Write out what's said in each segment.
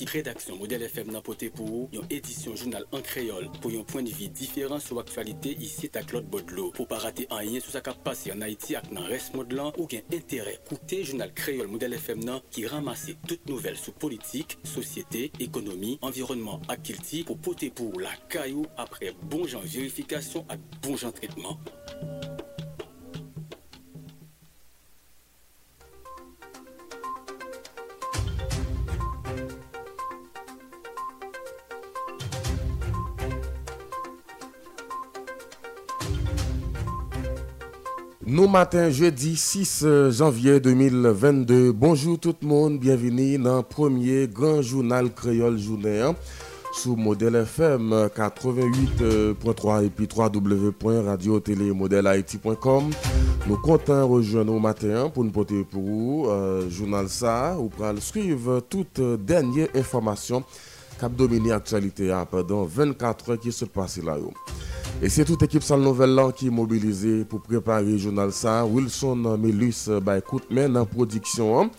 l'équipe rédaction Modèle FM nan pote pour une édition journal en créole pour un point de vue différent sur l'actualité ici à Claude Baudelot. Pour pas rater un lien sur sa passé en Haïti avec dans reste modelant ou gain intérêt. Écoutez journal créole Modèle FM nan qui ramasse toutes nouvelles sur politique, société, économie, environnement, activité pour poter pour la caillou après bon genre vérification et bon genre traitement. Nous matin jeudi 6 euh, janvier 2022. Bonjour tout le monde, bienvenue dans le premier grand journal créole journée hein, sous modèle FM 88.3 et puis www.radio-télé-modèle-haïti.com. Nous comptons rejoindre au matin hein, pour nous porter pour vous euh, journal ça ou pour suivre toute dernière information cap dominer l'actualité hein, pendant 24 heures qui se passe là. Et c'est toute équipe Salle Nouvelle qui est mobilisée pour préparer le journal ça. Wilson Melus écoute mais en production hein.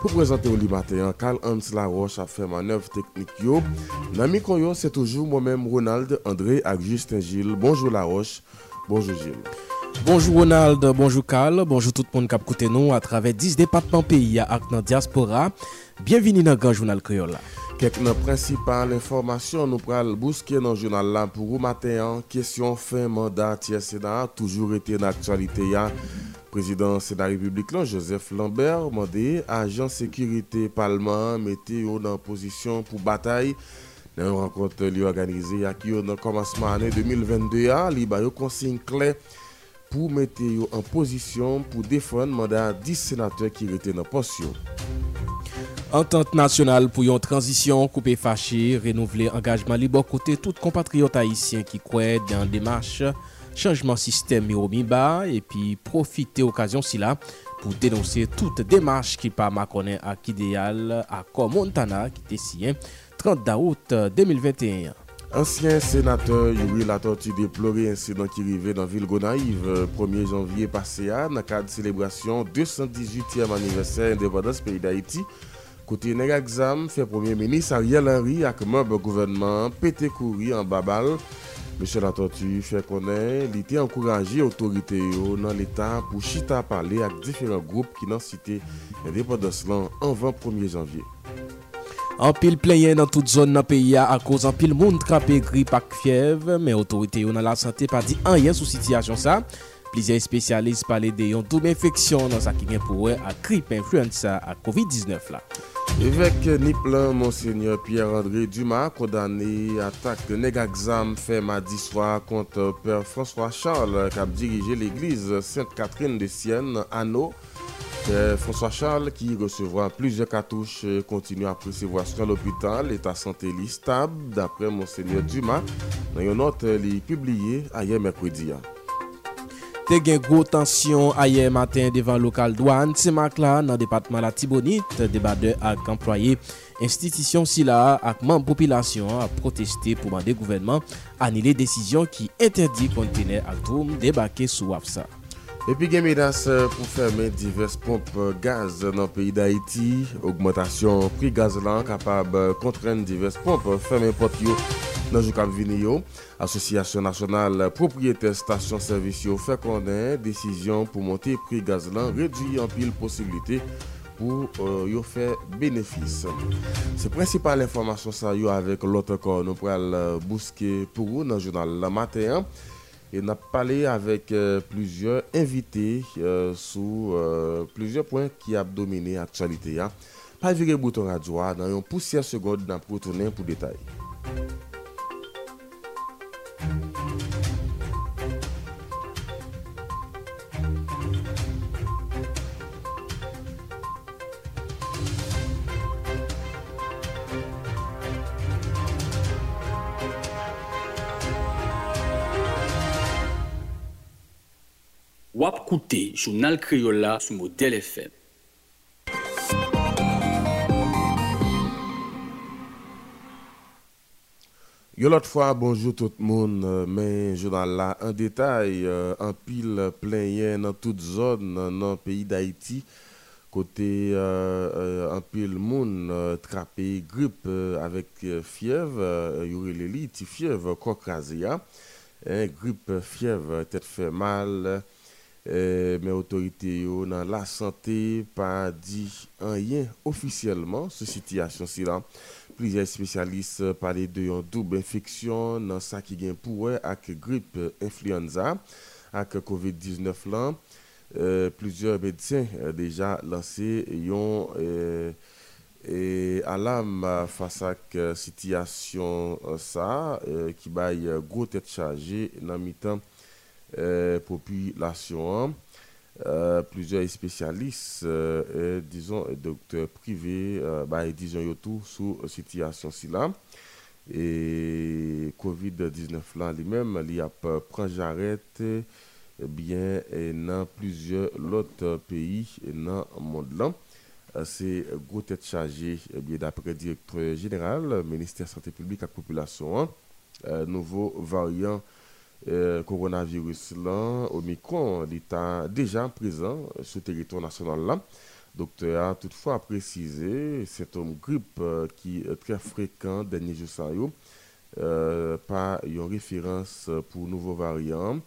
pour présenter au matin. Carl Hans Laroche a fait manœuvre technique. Nami Koyo c'est toujours moi-même Ronald André et Justin Gilles. Bonjour Laroche. Bonjour Gilles. Bonjour Ronald, bonjour Carl, bonjour tout le monde qui a écouté nous à travers 10 départements pays à dans diaspora. Bienvenue dans le grand journal créole. Quelques principales informations nous pral bousquer dans le journal là pour vous matin. Question fin mandat tiers Sénat toujours été d'actualité. Président de la République Joseph Lambert demandé agent sécurité Parlement mettre en position pour bataille dans une rencontre organisée à qui dans commencement année 2022 il a consigne clair pour mettre en position pour défendre mandat 10 sénateurs qui étaient dans position. Entente nasyonal pou yon transisyon koupe fache, renouvle engajman li bo kote tout kompatriot haisyen ki kwe dan demache, chanjman sistem mi ou mi ba, epi profite okasyon si la pou denonse tout demache ki pa makone ak ideal akor Montana ki te siyen 30 daout 2021. Ansyen senateur Yuri Latortu deplore insidant ki rive nan vil Gonaive 1 janvye pase a nan kade selebrasyon 218e aniversè independans peyi d'Haïti Kote nega exam, fe Premier Ministre Ariel Henry ak mèbe gouvernement pete kouri an babal. Mèche la tortue fe konen, li te ankouraje otorite yo nan l'Etat pou chita pale ak diferent group ki nan site indépendance lan anvan 1er janvye. An pil pleyen nan tout zon nan peyi a a koz an pil moun trape grip ak fiev, men otorite yo nan la sante pa di an yen sou sityasyon sa. Plizye spesyalist pale de yon doum infeksyon nan sa ki gen pou we ak grip influenza ak COVID-19 la. Évêque Niplan, Monseigneur Pierre-André Dumas, condamné attaque Negaxam fait mardi soir contre Père François Charles, qui a dirigé l'église Sainte-Catherine de Sienne, Anneau. François Charles, qui recevra plusieurs cartouches, continue à recevoir soins à l'hôpital. L'état santé est stable, d'après Monseigneur Dumas, dans une note publiée ailleurs mercredi. te gen gro tansyon ayer matin devan lokal douan semak la nan depatman la Tibonit debade ak employe institisyon si la ak man popilasyon a proteste pou mande gouvenman anile desisyon ki interdi kontene ak troum debake sou wap sa. Et puis, menace pour fermer diverses pompes gaz dans le pays d'Haïti. Augmentation prix gaz là capable de contraindre diverses pompes fermer portes dans le jour venir. Association nationale propriétaire station service fait connaître décision pour monter prix gaz là réduit en pile possibilité pour euh, faire bénéfice. C'est principale information ça yo avec l'autre corps nous pourrons bousquer pour vous dans le journal le matin et on a parlé avec euh, plusieurs invités euh, sur euh, plusieurs points qui ont dominé l'actualité. Hein. Pas virer bouton radio hein, dans une poussière seconde dans pour tourner pour détail. Wap koute, jounal Kriola sou model FM. Yo lot fwa, bonjou tout moun, men jounal la an detay, an pil plenyen nan tout zon nan peyi d'Haïti, kote euh, an pil moun trape grip avèk fiev, yore leli ti fiev kokraziya, grip fiev tet fè mal, eh, men otorite yo nan la sante pa di an yen ofisyeleman se sityasyon si lan. Plize spesyalist pale de yon doub infeksyon nan sa ki gen pouwe ak grip influenza ak COVID-19 lan. Euh, Plize medisyen deja lanse yon... Eh, eh E alam fasa k sityasyon sa eh, e, eh, ki bay gwo tet chaje nan mitan population euh, plusieurs spécialistes, euh, disons, docteurs privés, euh, bah, disons, tout sur situation là. Et Covid-19 là lui-même, il a pris j'arrête bien dans plusieurs autres pays dans le monde là. C'est gros tête chargée, bien d'après le directeur général, ministère de la Santé publique et la population, nouveau variant koronavirus euh, lan, Omikron li ta deja prezant sou teriton nasyonal la. Dokter a toutfwa prezise, sintom grip euh, ki tre frekant denye jousan yo, euh, pa yon referans pou nouvo variant.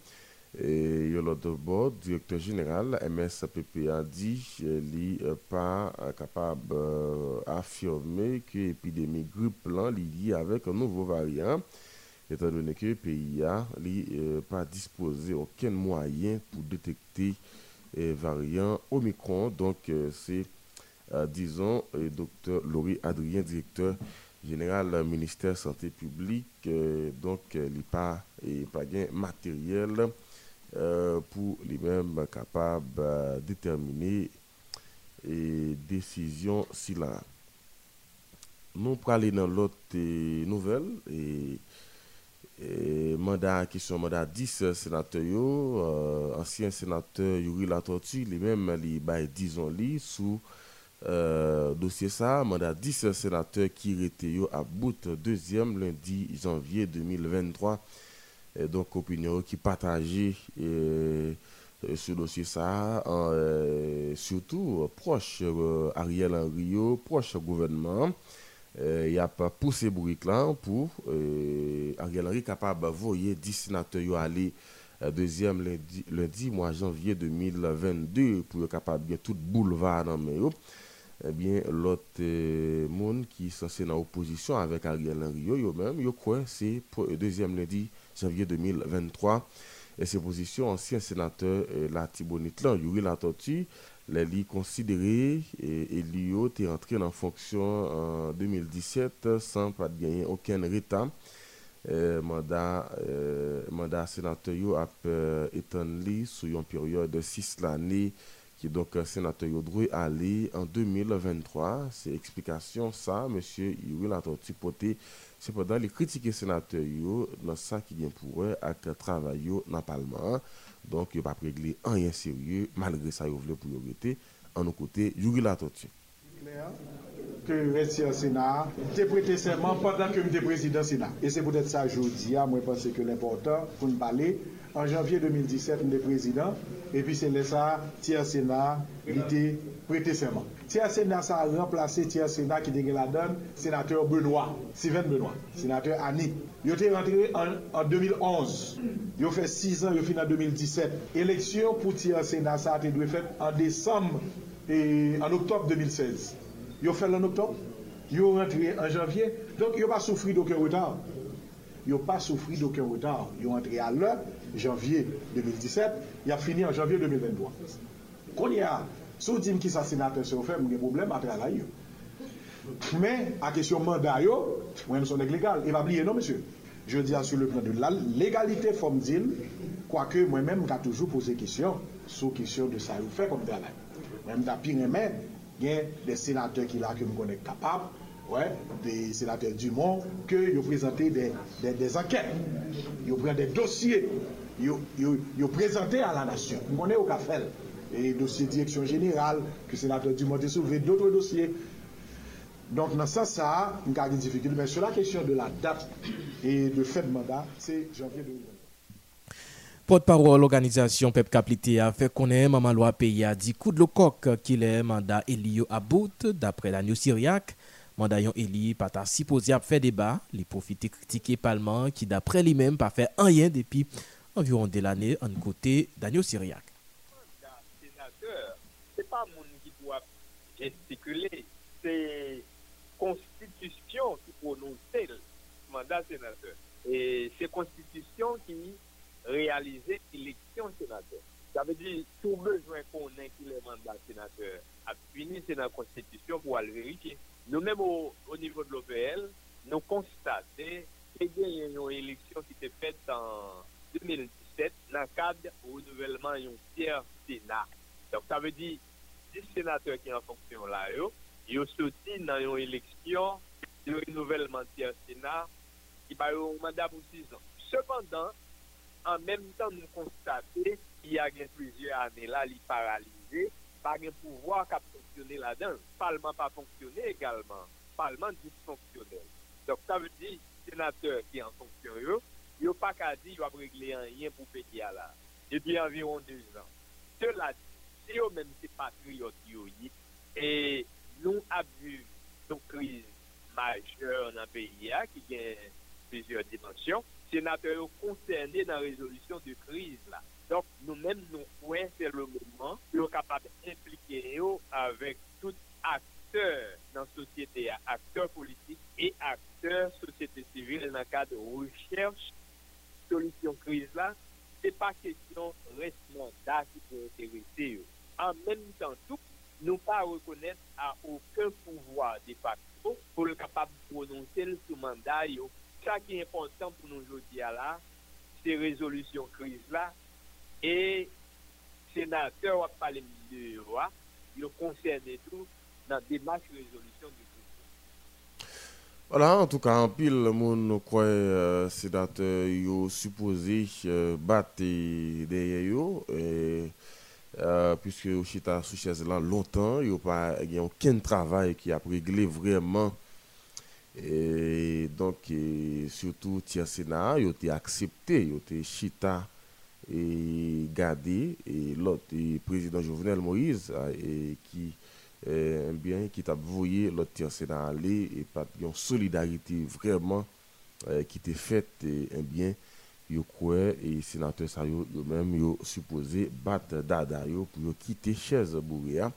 Yolo Dobo, direktor general MSPP a di euh, li pa kapab afirme ki epidemi grip lan li li avek nouvo variant. Étant donné que le pays n'a euh, pas disposé aucun moyen pour détecter les euh, variants Omicron. Donc, euh, c'est, disons, le docteur Laurie Adrien, directeur général du ministère de la Santé publique. donc, il n'a pas, pas matériel pour lui-même capable de déterminer les décisions si là. Nous parlons dans l'autre nouvelle et mandat question mandat 10 sénateurs euh, ancien sénateur Yuri Latortu lui-même li bay disons li sous euh, dossier ça. Mandat 10 sénateurs qui était yo à bout deuxième lundi janvier 2023 et donc opinion qui partagée euh, sur dossier ça surtout proche Ariel Henry proche gouvernement il y a pas poussé bourrique là pour euh, Ariel Henry capable voyer 10 sénateurs aller euh, deuxième lundi, lundi mois janvier 2022 pour capable bien tout boulevard dans mais eh bien l'autre euh, monde qui sont censé opposition avec Ariel Henry yo, même yo quoi c'est pour le deuxième lundi janvier 2023 et ces positions ancien sénateur la Tibonite là Yuri Latortu lè li konsidere e li yo te rentre nan fonksyon an 2017 san pat genyen oken retan eh, manda, eh, manda senatoryo ap eh, etan li sou yon peryode 6 lani ki donk senatoryo drou ali an 2023 se eksplikasyon sa monsye Yuri Latorti pote se podan li kritike senatoryo nan sa ki gen pou wè ak travayo nan palman Donk yo pa pregle an yon serye, malgre sa yo vle pou yo rete, an nou kote, yuri la toti. que rester au Sénat, j'ai prêté serment pendant que j'étais président Sénat. Et c'est peut-être ça aujourd'hui, à moi, penser que l'important, pour nous parler, en janvier 2017, nous sommes président, et puis c'est là ça, tiers Sénat, il était prêté serment. Tiers Sénat, ça a remplacé tiers Sénat qui dégaine la donne, sénateur Benoît, Sylvain Benoît, sénateur Annie. Il était rentré en, 2011. Il a fait 6 ans, il a fini en 2017. Élection pour tiers Sénat, ça a été fait en décembre et en octobre 2016. Il a fait en octobre, il est rentré en janvier, donc il n'a pas souffert d'aucun retard. Il n'a pas souffert d'aucun retard. Il est rentré à l'heure, janvier 2017, il a fini en janvier 2023. Quand il y a, Sou di m ki sa senatè se ou fè, m gen problem apè alay yo. Men, a kesyon manday yo, mwen son ek legal. E va bliye non, monsye. Je di an sou le plan de la legalite fòm din, kwa ke mwen men m ka toujou pose kesyon, sou kesyon de sa ou fè kon fè alay. Mwen m da pi remen, gen de senatè ki la ke m konek kapab, ouais, de senatè du moun, ke yo prezante de anket. Yo pren de dosye, yo prezante a la nasyon. M konen ou ka fèl. Et dossier direction générale, que le sénateur Dumont a soulevé d'autres dossiers. Donc, dans ça, ça, a une difficulté. Mais sur la question de la date et de fait de mandat, c'est janvier 2020. Porte-parole l'organisation Pep Caplité a fait connaître Maman Loi Pays a dit coup de coq qu'il est mandat Elio à bout d'après la New Syriac. Mandat Eli pas supposé à faire débat, les profiter critiquer Parlement qui d'après lui-même pas fait rien depuis environ de l'année en côté Daniel Syriac. gestikulé, c'est constitution qui prononçait le mandat sénateur. Et c'est constitution qui réalisait l'élection sénateur. Ça veut dire tout besoin qu'on ait qu'il est mandat sénateur a fini, c'est dans la constitution pour aller vérifier. Nous-mêmes, au, au, niveau de l'OPL, nous constatons qu'il y a une élection qui s'est faite en 2017 dans le cadre du renouvellement d'un tiers sénat. Donc ça veut dire 10 senateurs qui en fonction là, ils ont sorti dans une élection, de renouvellement du Sénat, qui va un mandat pour 6 ans. Cependant, en même temps, nous constatons qu'il y a plusieurs années là, les paralysés, pas de pouvoir qui a fonctionné là-dedans. Le Parlement pas fonctionné également. Le Parlement dysfonctionnel. Donc, ça veut dire, sénateur qui en fonction, ils n'ont pas qu'à dire qu'ils vont régler rien pour payer là. Depuis environ deux ans. Cela dit, se yo menm se patriyot yo yi, e nou abu nou kriz majeur nan peyi ya ki gen plezyor dimensyon, senatè yo koncernè nan rezolusyon de kriz la. Donk nou menm nou kwen se le mouman yo kapab implike yo avèk tout akteur nan sosyete ya, akteur politik e akteur sosyete sivil nan ka de recherche solisyon kriz la, se pa kesyon resmonda ki pou enterese yo. En même temps, nous pas reconnaître à aucun pouvoir de facto pour le capable de prononcer le mandat ça qui est important pour nous aujourd'hui là, c'est résolution crise là. Et sénateur va parler de roi, il concerne tout dans la démarche de résolution du. Voilà, en tout cas, en pile, le monde croit euh, sénateur yo supposé euh, battre derrière eux. Et, euh, puisque au chita sous chaise là longtemps, il n'y a aucun travail qui a réglé vraiment et donc, surtout, le Sénat, il été accepté, il été chita et gardé. Et l'autre, président Jovenel Moïse, et qui eh, bien qui t'a voyé l'autre Sénat aller et pas une solidarité vraiment eh, qui était faite et eh, bien yo quoi et sénateur ça yo même yo supposé battre dada yo pour quitter chaise bourréa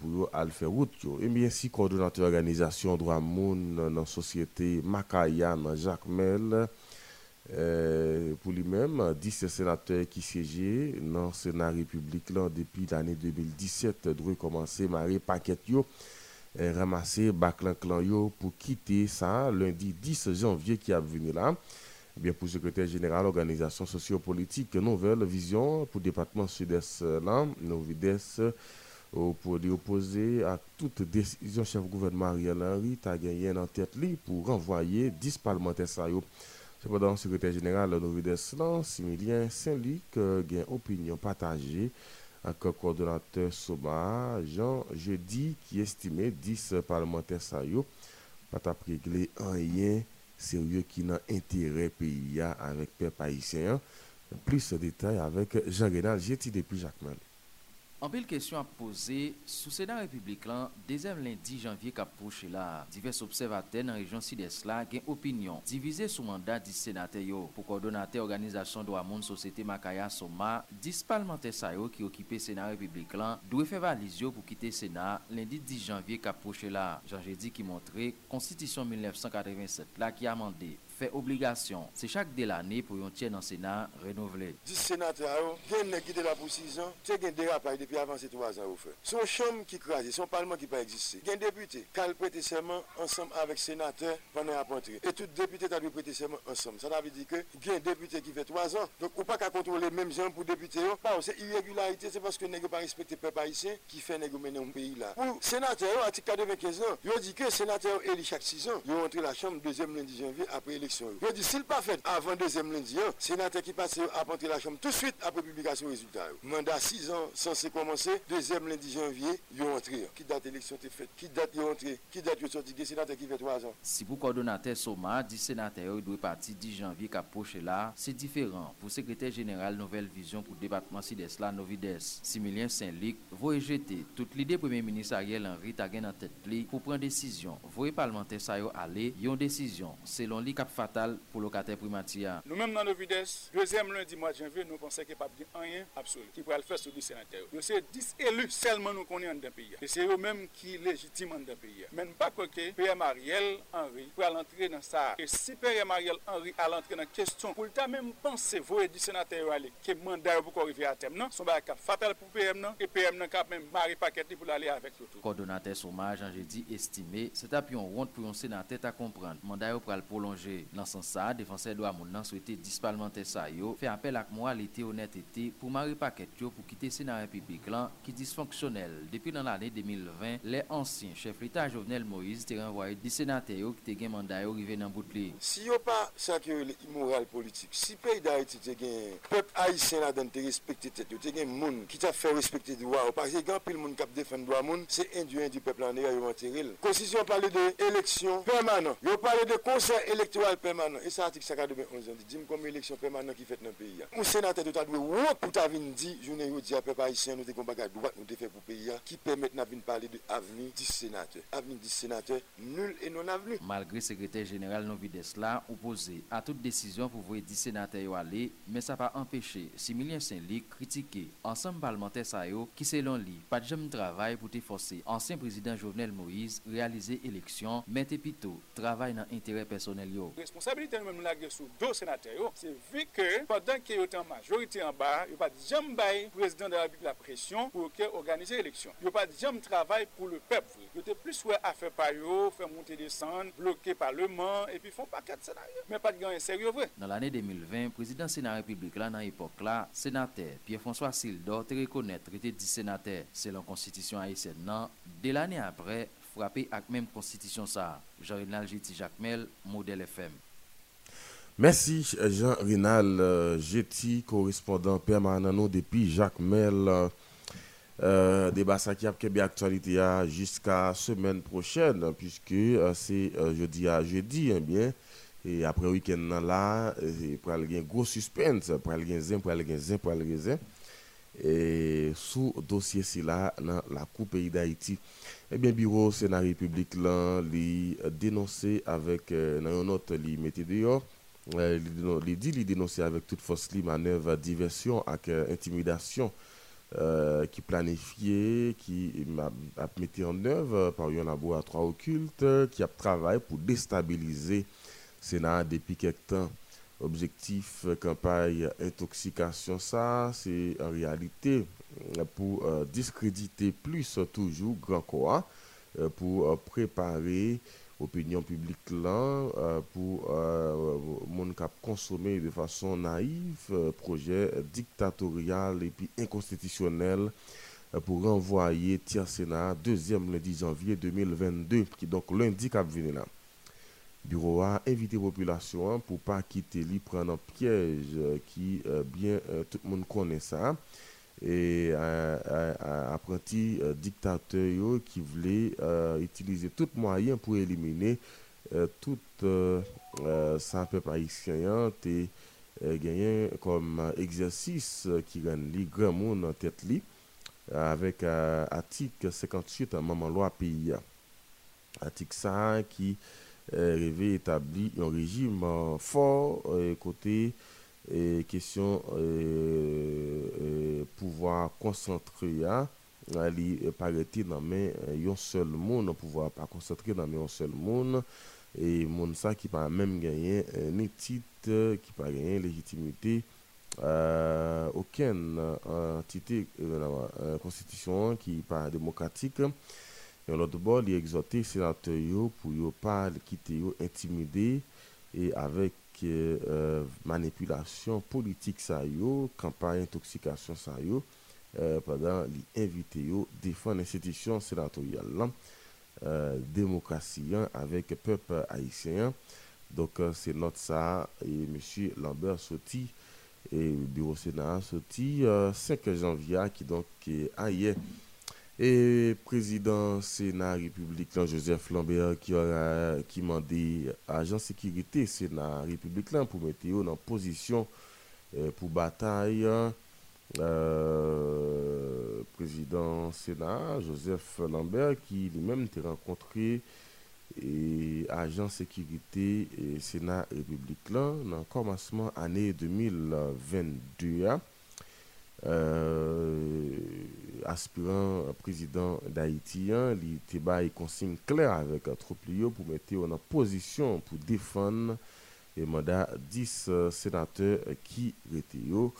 pour aller faire route. Et bien, si coordonnateur organisation droit moun la société Makaya, Jacques Mel, euh, pour lui-même, 10 sénateurs qui siégeaient dans le Sénat République depuis l'année 2017 doivent commencer à marrer paquet yo, baclan clan pour quitter ça lundi 10 janvier qui a venu là. Bien, pour le secrétaire général, organisation sociopolitique, nouvelle vision pour le département sud-est là, Novides, pour opposer à toute décision chef gouvernement Ariel Henry a gagné en tête pour renvoyer 10 parlementaires Cependant, secrétaire général de Novides Similien Saint-Luc, a une opinion partagée avec le coordonnateur Soma, Jean Jeudi, qui estimait 10 parlementaires Sayo pas régler rien sérieux qui n'a intérêt pays avec le peuple haïtien. Plus de détails avec Jean-Rénal Jetti depuis Jacques Mel. Anpil kesyon ap pose, sou Sénat Republik lan, dezem lendi janvye kap poche la, divers observate nan rejon Sidès la gen opinyon, divize sou mandat di senate yo. Po kordonate Organizasyon do Amoun Sosete Makaya Soma, dis palmente sayo ki okipe Sénat Republik lan, dwe fe valiz yo pou kite Sénat lendi 10 janvye kap poche la. Janjedi ki montre, Konstitisyon 1987 la ki amande. Fait obligation. C'est chaque de l'année pour tiers dans le Sénat renouvelé. 10 sénateurs, il y a qui là pour 6 ans, c'est un dérapage depuis avant ces 3 ans. Son chambre qui crase, son parlement qui pas existé. Un député a prêté serment ensemble avec sénateur pendant la rentrée. Et tout député a dû prêter serment ensemble. Ça veut dire que un député qui fait 3 ans. Donc, on pas qu'à contrôler les mêmes gens pour député. C'est irrégularité, c'est parce que n'est pas respecté le peuple haïtien qui fait négocier un pays là. Pour sénateur, article 95 ans, il dit que sénateur élu chaque 6 ans, il rentre la chambre deuxième lundi janvier après élection eleksyon. Yo di sil pa fet avan dezem lendi an, senate ki pase ap antre la chanm tout suite apre publikasyon rezultat yo. Manda 6 an, sanse komanse, dezem lendi janvye, yo antre. Ki dat eleksyon te fet, ki dat yo antre, ki dat yo soti de senate ki fe 3 an. Si pou kordonate Soma, di senate yo dwe pati 10 janvye ka poche la, se diferan pou sekretè general nouvel vizyon pou debatman si desla novides. Similien Saint-Luc, voye jete tout l'ide premier ministre Ariel Henry ta gen an tèt li pou pren desisyon. Voye parlementè sa yo ale, yon desisyon selon li kap fatal pou lokatè primati ya. Nou mèm nan Novides, deuxième lundi mois janvier, nou pensè ki pa bdi anyen absolu ki pou al fè sou di senatè yo. Yo se 10 elu selman nou konè an den peyi ya. E se yo mèm ki legitime an den peyi ya. Men pa koke, PM Ariel Henry pou al antre nan sa. E si PM Ariel Henry al antre nan kestyon pou lta mèm pense voye di senatè yo ale ke mandè yo pou kon rive a tem nan, son ba kap fatal pou PM non? nan, e PM nan kap mèm mari paketi pou l'ale avèk loutou. Kordonatè somaj an jè di estime, se tap yon rond pou yon senatè ta komprende. Mandè yo pral prolonje chanje. Nan san sa, defanse do amoun nan souwete dispalmente sa yo, fe apel ak moralite honetete pou mari paket yo pou kite senan republik lan ki disfonksyonel. Depi nan ane 2020, le ansyen chef l'Etat Jovenel Moïse te renvoye di senate yo ki te gen manday yo rive nan bout li. Si yo pa sa ki yo le imoral politik, si pey da iti te gen pep haisyen la dan te respekte tet yo, te gen moun ki ta fe respekte dwa yo, par se gen pil moun kap defen dwa moun, se induen di pep lan de yo yo anteril. Konsisyon pale de eleksyon permanent, yo pale de konser elektoral total permanent, e sa atik 52.11 an di, di m kon mè eleksyon permanent ki fèt nan peyi ya. Ou senatè total dwe wot pou ta vin di, jounen yo di apè parisyen nou te kon bagay dwat nou te fè pou peyi ya, ki pèmèt nan vin pale de aveni 10 senatè. Aveni 10 senatè, nul e non aveni. Malgré sekretèr jeneral non vides la, opose a tout desisyon pou vwe 10 senatè yo ale, men sa pa empèche similien sen li kritike ansam parlementè sa yo ki selon li pat jom travay pou te fose ansyen prezident Jovenel Moïse realize eleksyon men te pito travay nan interè personel yo. responsabilité nous-mêmes nous laguer sous deux sénateurs. C'est vu que pendant qu'il y a en majorité en bas, il n'y a pas de jamais président de la République la pression pour qu'ils organisent l'élection. n'y a pas de jamais travail pour le peuple. Ils étaient plus ouais à faire par faire monter descendre, bloquer parlement et puis font pas quatre scénarios. Mais pas de gain sérieux vrai. Dans l'année 2020, président Sénat République là dans l'époque là, sénateur Pierre-François Sildor te reconnaître était 10 sénateurs selon constitution haïtienne. Non, Dès l'année après, frappé avec même constitution ça. Jean-Renal Jacques Jacmel, modèle FM. Merci Jean-Renal Jetty, correspondant permanent depuis Jacques Mel. Euh, débat ça qui a actualité jusqu'à semaine prochaine, puisque euh, c'est euh, jeudi à jeudi, hein. Et après week-end là, il y a gros suspense, pour le zin, pour le zin, pour le zin. Et sous dossier là, dans la Coupe pays d'Haïti, eh bien, bureau Sénat République là, li dénoncé avec, une note, li mettait dehors, il dit, il dénoncé avec toute force manœuvre diversion intimidation euh, qui planifié, qui a, mis en œuvre par un laboratoire occulte, qui a travaillé pour déstabiliser le Sénat depuis quelques temps. Objectif campagne intoxication, ça, c'est en réalité pour euh, discréditer plus toujours Grand Corps, euh, pour préparer opinion publique là euh, pour euh, mon cap consommer de façon naïve euh, projet dictatorial et puis inconstitutionnel pour renvoyer tiers Sénat deuxième lundi janvier 2022 qui donc lundi cap venir là. Bureau a invité population pour pas quitter lui prendre un piège qui bien tout le monde connaît ça et un apprenti dictateur qui voulait utiliser tout moyen pour éliminer tout ça peuple haïtien et gagner comme exercice qui rend les grand monde en tête li avec article 58 maman loi pays. Article ça qui rêvait établi un régime fort côté et question euh, pouvoir concentrer à ali paraît dans main un seul monde pouvoir pas concentrer dans un seul monde. Et monde ça qui pas même gagner un titre qui pas gagner légitimité euh, aucune entité euh, constitution qui pas démocratique. Et l'autre bord il exhorter sénateurs pour ne pas quitter intimider et avec euh, manipulation politique ça yo, campagne intoxication ça yo, euh, pendant l'invité yo défendre l'institution sénatoriale euh, démocratie avec peuple haïtien Donc, c'est notre ça. Et M. Lambert sorti, et le bureau Sénat sorti 5 janvier, qui donc est ailleurs. Et président Sénat République Joseph Lambert qui a qui demandé agent sécurité Sénat République pour mettre en position pour bataille euh, président Sénat, Joseph Lambert, qui lui-même a rencontré et agent sécurité Sénat République dans le commencement année 2022 hein. Euh, aspirant prezident d'Haïti an, li te bay konsim kler avèk euh, troup li yo pou mette yo nan posisyon pou defan e manda 10 euh, senateur ki rete yo.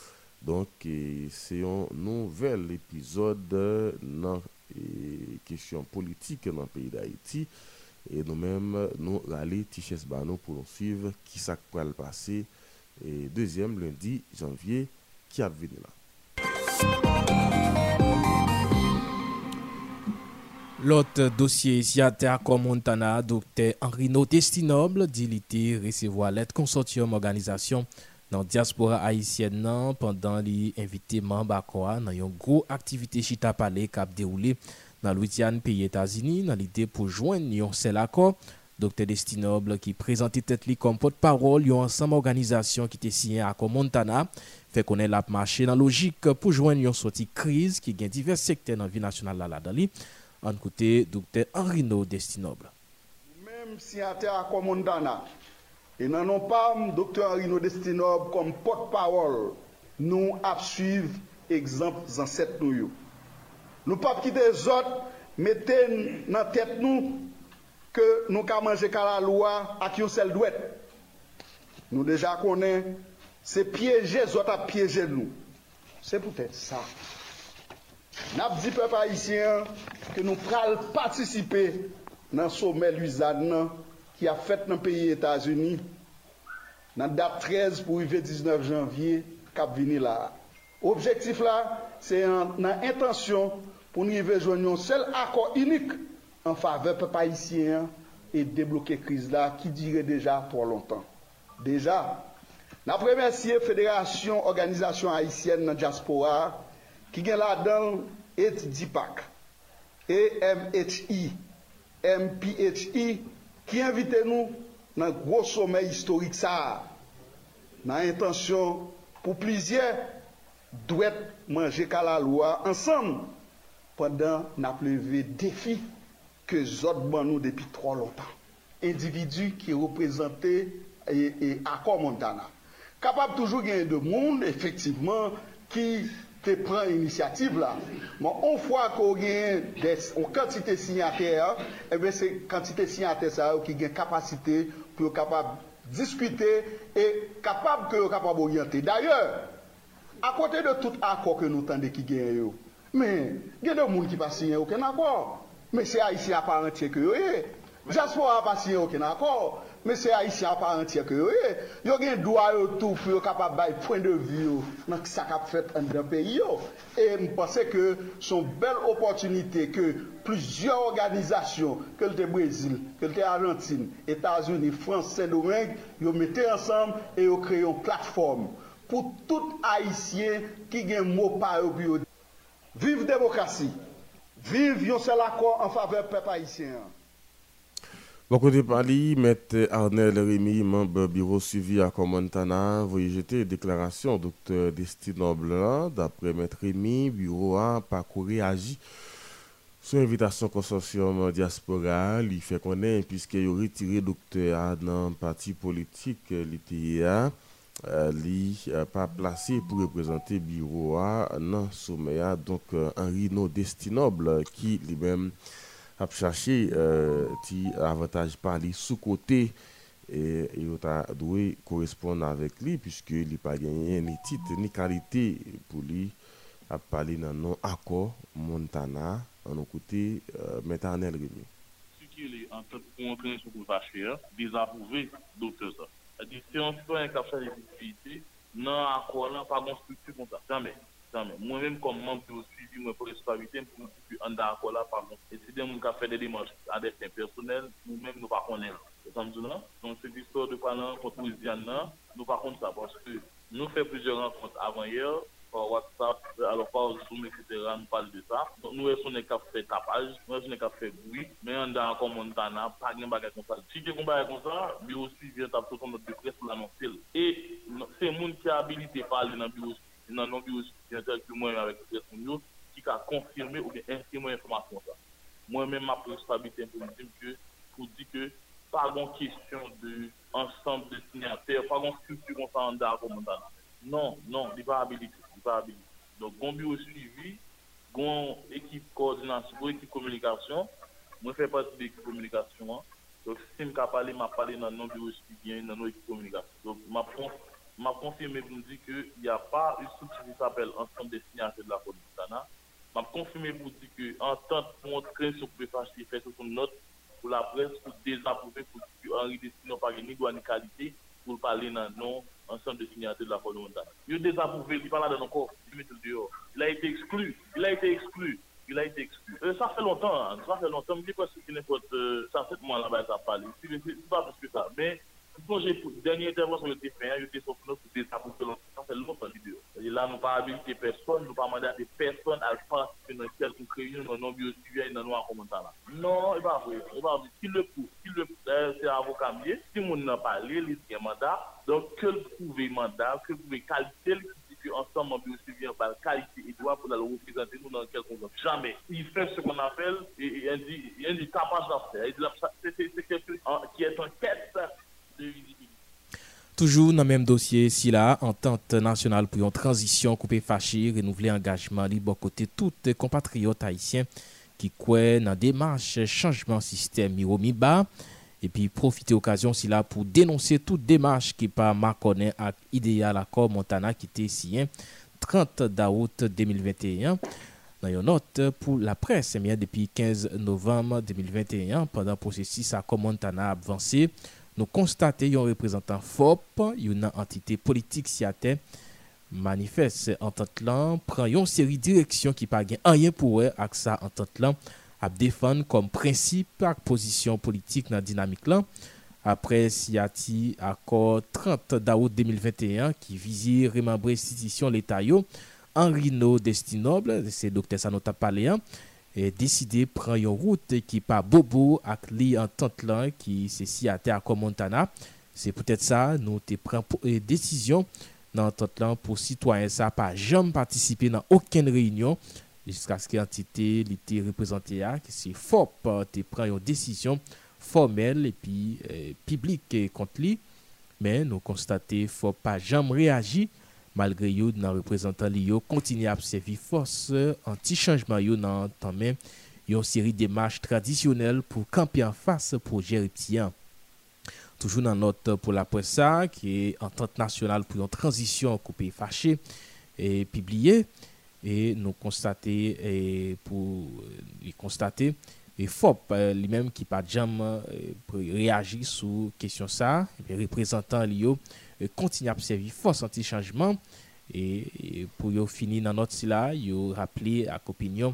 Donk se yon nouvel epizod nan e, kesyon politik nan peyi d'Haïti e nou menm nou rale Tichès Bano pou nou suiv ki sa kwa l'pase e, dezyem lundi janvye ki ap veni la. L'autre dossier ici à Terre Montana, docteur Henrino Testinoble, dit l'été recevoir l'aide consortium organisation dans diaspora haïtienne non, pendant les invités membres à dans une grosse activité chita palais qui a déroulé dans Louisiane, pays États-Unis, dans l'idée pour joindre un seul accord. Docteur Destinoble qui présentait tête comme porte-parole, yon ensemble organisation qui était signé à Montana, fait qu'on la marché dans logique pour joindre une sortie crise qui gagne divers secteurs dans la vie nationale là An koute Dr. Henri Nou Destinoble. Mèm siyate akwa moun dana, e nanon pam Dr. Henri Nou Destinoble kom potpawol nou ap suiv ekzamp zanset nou yo. Nou pap ki de zot meten nan tet nou ke nou ka manje ka la lwa ak yon sel dwet. Nou deja konen se pyeje zot ap pyeje nou. Se pou tè sa. Nap di pep haisyen ke nou pral patisipe nan somè luizan nan ki a fèt nan peyi Etasuni nan dat 13 pou yve 19 janvye kap vini la. Objektif la, se an, nan intansyon pou nou yve jounyon sel akor inik an fave pep haisyen e deblouke kriz la ki dire deja pou lontan. Deja, nan premersye Fèderasyon Organizasyon Haitien nan Diaspora ki gen la dan et dipak. E-M-H-I, M-P-H-I, ki invite nou nan gros somè historik sa. Nan intansyon pou plizye, dwet manje kalalwa ansam pandan na pleve defi ke zot ban nou depi tro lontan. Individu ki reprezentè e, e akor mondana. Kapab toujou gen de moun, efektiveman, ki te pran inisiativ la. Mon, on fwa ko gen des, on kantite signatè a, ebe eh se kantite signatè sa yo ki gen kapasite pou yo kapab diskute e kapab ke yo kapab oryante. D'ayor, akote de tout akor ke nou tende ki gen yo, men, gen de moun ki pa signen yo ken akor. Men se a isi aparentye ke yo e, jaspo a pa signen yo ken akor. Men se Haitien aparentye ke yo e, yo gen dwa yo tou pou yo kapab bay pwen de vi yo nan ki sa kap fet an den peyi yo. E mpase ke son bel opotunite ke plizyon organizasyon, ke lte Brazil, ke lte Argentine, Etats-Unis, France, Saint-Domingue, yo mette ansam e yo kreyon platform pou tout Haitien ki gen mou pa yo biyo. Viv demokrasi, viv yon sel akor an fave pep Haitien an. Bon côté Pali, M. Arnel Rémy, membre bureau suivi à Montana, vous jeter déclaration docteur Destino Blanc. D'après M. Rémy, bureau a parcouru agi sur invitation consortium diaspora, il fait connaître puisque il a retiré docteur dans le parti politique l'ITA, il n'a pas placé pour représenter bureau dans le sommet, donc Henri No Destinoble qui lui-même ap chache euh, ti avantaj pa li sou kote e, e yo ta dwe koresponde avek li pwiske li pa genyen ni tit ni kalite pou li ap pale nan non akor Montana an nou kote euh, metanel remi. Sikye li an tet pou antrene sou kou vache dezapouve dote sa. Adi se yon si pou an kapsal efektivite nan akor lan pa gon struktu kon sa. Jamen. Moi-même, comme membre qui suivi mon responsabilité, pour nous en d'accord là, par contre. Et si des gens qui fait des démarches à des fins personnels, nous-mêmes, nous ne pas connaître. Donc, cette histoire de parler contre Louisiane, nous par contre ça, parce que nous faisons plusieurs rencontres avant hier, par WhatsApp, alors par Zoom, etc. Nous parlons de ça. Nous, on est qu'à faire tapage, nous, on est qu'à faire bruit, mais on est encore Montana, pas de bagage comme ça. Si tu as comme ça, le bureau suivi vient sur notre presse pour l'annoncer. Et c'est le monde qui a habilité à parler dans le bureau nan nan biyo jenjèl ki mwen avèk adres mwen yo, ki ka konfirme ou gen infirme informasyon sa. Mwen men ma prestabilite mwen ke pou di ke pa gon kestyon de ansanm de signatèr, pa gon struktur kon sa an da akomandan. Non, non, li pa abilite, li pa abilite. Don gon biyo suivi, gon ekip koordinasyon, gon ekip komunikasyon, mwen fè pati de ekip komunikasyon an, Donc, si m ka pale, m ap pale nan nou biyo suivi, nan nou ekip komunikasyon. Donc, m ap konfirme m'a confirmé pour me dire qu'il n'y a pas une structure qui s'appelle Ensemble des signataires de la police. Je m'a confirmé pour dire qu'en tant que montrer sur le qui fait sur note pour la presse, pour désapprouver, pour dire qu'Henri Destino n'a ni ni qualité pour parler dans non ensemble de signataires de la mondiale. Il a désapprouvé, il parle dans encore, il a été exclu, il a été exclu, il a été exclu. Euh, ça fait longtemps, hein. ça fait longtemps, je dis pas qui n'importe, euh, ça fait moi là-bas, ça parle. C'est pas plus que ça, mais quand j'ai dernière intervention, l'ai fait, je l'ai fait sur pour désapprouver, ça fait longtemps vidéo. Et là, nous pas habilité personne, nous pas demandé à des personnes à participer dans quelques réunion dans nos biosuivi, dans nos commentaires là. Non, il va vrai, il va vrai. Qui le prouve, qui le euh, c'est avocat mieux, si mon n'a pas parlé, il mandat, donc que le prouver mandat, que le prouver qualité, qu'ensemble, en on parle qualité et droit pour la représenter nous dans quelques contexte. Jamais. Il fait ce qu'on appelle, et il dit, il dit capable d'affaires. C'est quelque chose qui est en quête Toujours dans le même dossier, si la entente nationale pour une transition coupée fâchée, renouveler engagement libre côté toutes compatriotes haïtiens qui croient dans démarche changement système Miromiba et puis profiter occasion si là pour dénoncer toute démarche qui pas marconné à idéal accord Montana qui était signé 30 août 2021 dans une note pour la presse bien depuis 15 novembre 2021 pendant processus accord Montana avancé nou konstate yon reprezentant FOP, yon nan entite politik siyate, manifest se antant lan, pran yon seri direksyon ki pa gen anyen pou we ak sa antant lan ap defan kom prinsip ak posisyon politik nan dinamik lan. Apre siyati akor 30 daout 2021 ki vizi remembre sitisyon leta yo, Henri No Destinoble, se dokte sa nota paleyan, e deside pran yon route ki pa bobo ak li an tant lan ki se si ate akon Montana. Se pwetet sa nou te pran e desisyon nan tant lan pou sitwayen sa pa jom patisipe nan oken reynyon jiska skè antite li te reprezentè ya ki se fop te pran yon desisyon formel epi e, euh, publik kont li. Men nou konstate fop pa jom reagi Malgre yo nan reprezentan li yo kontine apsevi fos euh, anti-chanjman yo nan tanmen yon seri demache tradisyonel pou kampi an fase proje reptiyan. Toujou nan not pou la presa ki an tante nasyonal pou yon transisyon koupe fache e pibliye e nou konstate e pou e euh, konstate e fop euh, li menm ki pa jam e, reagi sou kesyon sa e reprezentan li yo Euh, kontinye ap sevi fos anti chanjman e pou yo fini nan not si la yo rappele ak opinyon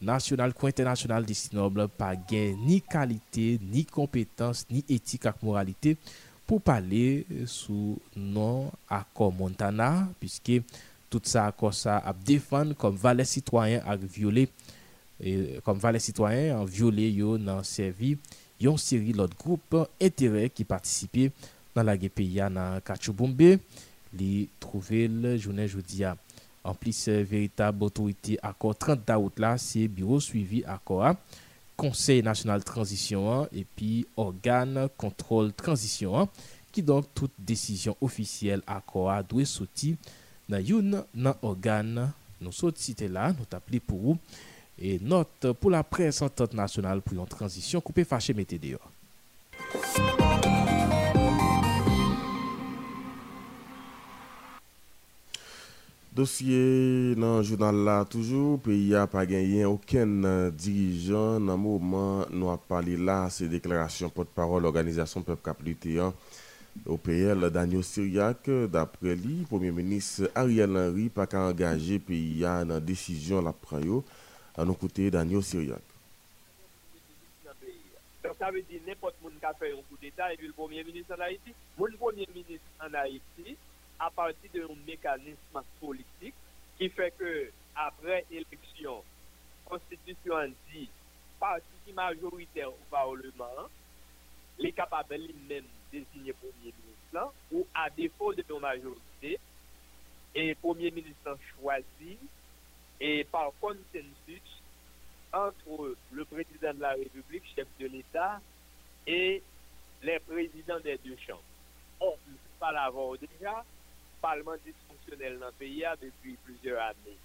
nasyonal ko internasyonal di Sinoble pa gen ni kalite, ni kompetans, ni etik ak moralite pou pale sou non akor Montana piske tout sa akor sa ap defan kom vale sitwayen ak viole e, kom vale sitwayen an viole yo nan servi yon seri lot group entere ki patisipe nan la ge peya nan Kachoubombe li trouvel jounen joudiya. An plis euh, veritab otorite akor 30 daout la se biro suivi akor a, konsey nasyonal transisyon an epi organ kontrol transisyon an ki donk tout desisyon ofisyel akor a dwe soti nan yon nan organ nou sot site la nou tap li pou ou e not pou la pres an tot nasyonal pou yon transisyon koupe fache mette deyo. Là toujours, pays a pas gagné aucun euh, dirigeant dans le moment nous a parlé là, ces déclarations porte-parole organisation Peuple Caplité au PL Daniel Syriac d'après lui, Premier ministre Ariel Henry pas qu'à engager pays dans la décision la à nos côtés Daniel Syriac. ça veut dire n'importe qui qui a fait un coup d'État et puis le Premier ministre en Haïti. Mon Premier ministre en Haïti, à partir d'un mécanisme politique qui fait que après élection, constitution dit parti majoritaire au Parlement, les capables lui-même désigner Premier ministre ou à défaut de majorité, et Premier ministre choisi et par consensus entre le président de la République, chef de l'État, et les présidents des deux chambres. On ne peut pas l'avoir déjà, parlement dysfonksyonel nan peyi a depi plusieurs ane.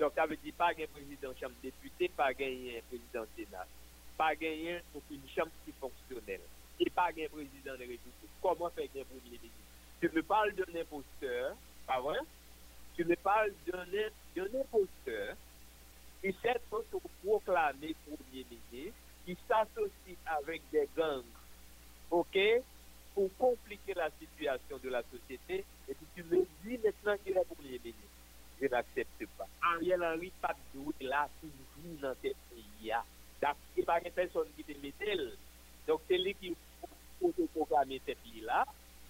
Donk avè di pa gen prezident chanm depute, pa gen yon prezident senat. Pa gen yon pou ki chanm ki fonksyonel. E pa gen prezident de republik. Koman fè gen premier ministre? Tu me parle d'un imposteur, pas vrai? Tu me parles d'un imposteur qui s'est proclamé premier ministre, qui s'associe avec des gangs, ok? Pour compliquer la situation de la société, et puis tu me dis maintenant qu'il est premier ministre. Je n'accepte pas. Ariel Henry, pas de là, toujours dans ce pays. Il n'y a personne qui te met Donc, c'est lui qui proclamer ce pays-là.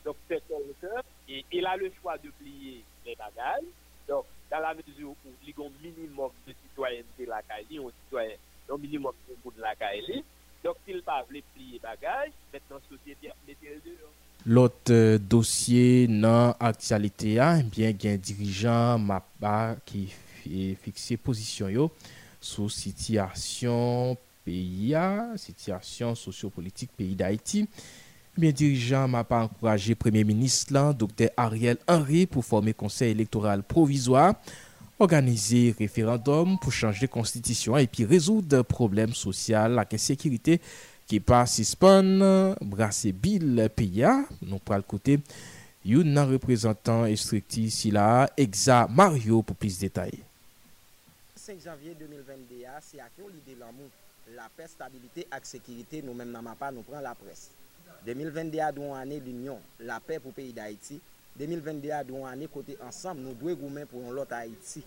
Donc, c'est quelqu'un, et il a le choix de plier les bagages. Donc, dans la mesure où il y a un minimum de citoyenneté la CAILI, un citoyen, un minimum de la CAILI, Donc, s'il pa vle pliye bagaj, bet nan sosyete ap metel de yo. Lot euh, dosye nan aktualite a, eh bien gen dirijan MAPA ki fikse pozisyon yo sou sityasyon peyi a, sityasyon sosyo-politik peyi d'Haïti. Bien dirijan MAPA ankoraje Premier Ministre lan, Dr. Ariel Henry pou forme konsey elektoral provizwa. Organiser référendum pour changer constitution et puis résoudre problèmes sociaux, la sécurité qui pas suspend brasser bill PIA nous pas le côté. Un représentant instructif ici là exa Mario pour plus de détails. 5 janvier 2022 c'est à qui l'idée l'amour la paix stabilité et sécurité nous même dans pas nous prend la presse. 2022 a une année l'union la paix pour pays d'Haïti 2022 a dwen ane kote ansam nou dwe goumen pou yon lot Haiti.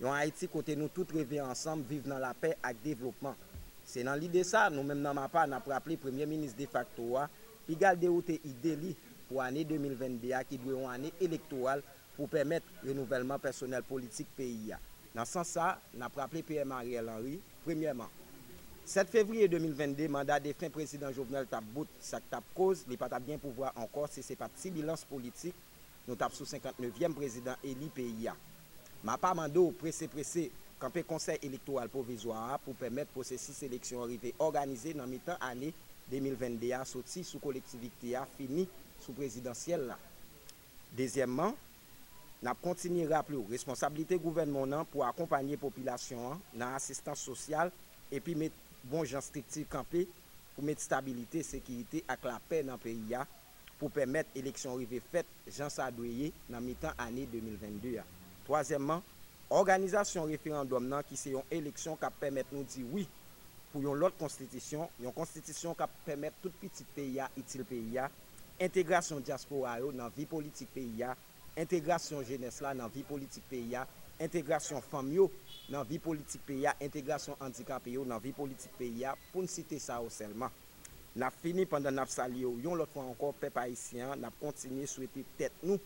Yon Haiti kote nou tout revè ansam vive nan la pey ak devlopman. Se nan li de sa, nou menm nan ma pa nan praple Premier Ministre de facto wa, pi gal de ou te ide li pou ane 2022 a ki dwe yon ane elektoral pou pemet renouvellman personel politik peyi ya. Nan san sa, nan praple PM Ariel Henry, premièman. 7 fevriye 2022, mandat defen prezident Jovenel Tabbout sak tab koz, li pata bien pouvoa ankor se se pa ti bilans politik nou tap sou 59e prezident eli PIA. Ma pa mando prese prese kanpe konsey elektoral provizwa pou pemet posesi seleksyon rive organize nan mitan ane 2022 a soti sou kolektivite a fini sou prezidentiyel bon la. Dezyemman, nap kontinye raple ou responsabilite gouvenmon nan pou akompanyer popilasyon an nan asistans sosyal epi met bon jan striktiv kanpe pou met stabilite, sekirite ak la pen nan peyi a pou pemet eleksyon rive fet jan sa doye nan mitan ane 2022 ya. Troazèmman, organizasyon referandom nan ki se yon eleksyon kap pemet nou di oui pou yon lot konstitisyon, yon konstitisyon kap pemet tout pitit peya itil peya, integrasyon diaspora yo nan vi politik peya, integrasyon genes la nan vi politik peya, integrasyon fam yo nan vi politik peya, integrasyon handikap yo nan vi politik peya, pou nsite sa yo selman. Nap fini pandan nap sali yo, yon lot fwa ankor pep Haitien, nap kontinye souwete tet nou,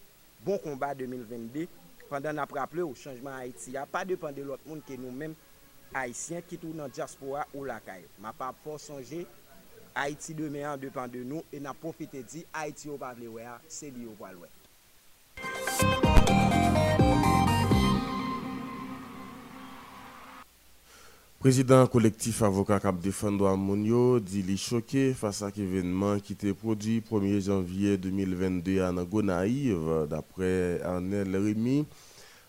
bon komba 2022, pandan nap raple ou chanjman Haiti ya, pa depande lot moun ke nou men Haitien ki tou nan diaspora ou lakay. Ma pa pou sonje, Haiti demen an depande nou, e nap profite di Haiti yo pa vle we a, se li yo valwe. Président collectif avocat Cap Défendre Amonio dit li choqué face à l'événement qui était produit 1er janvier 2022 à Nagonaïve d'après Arnel Rémy.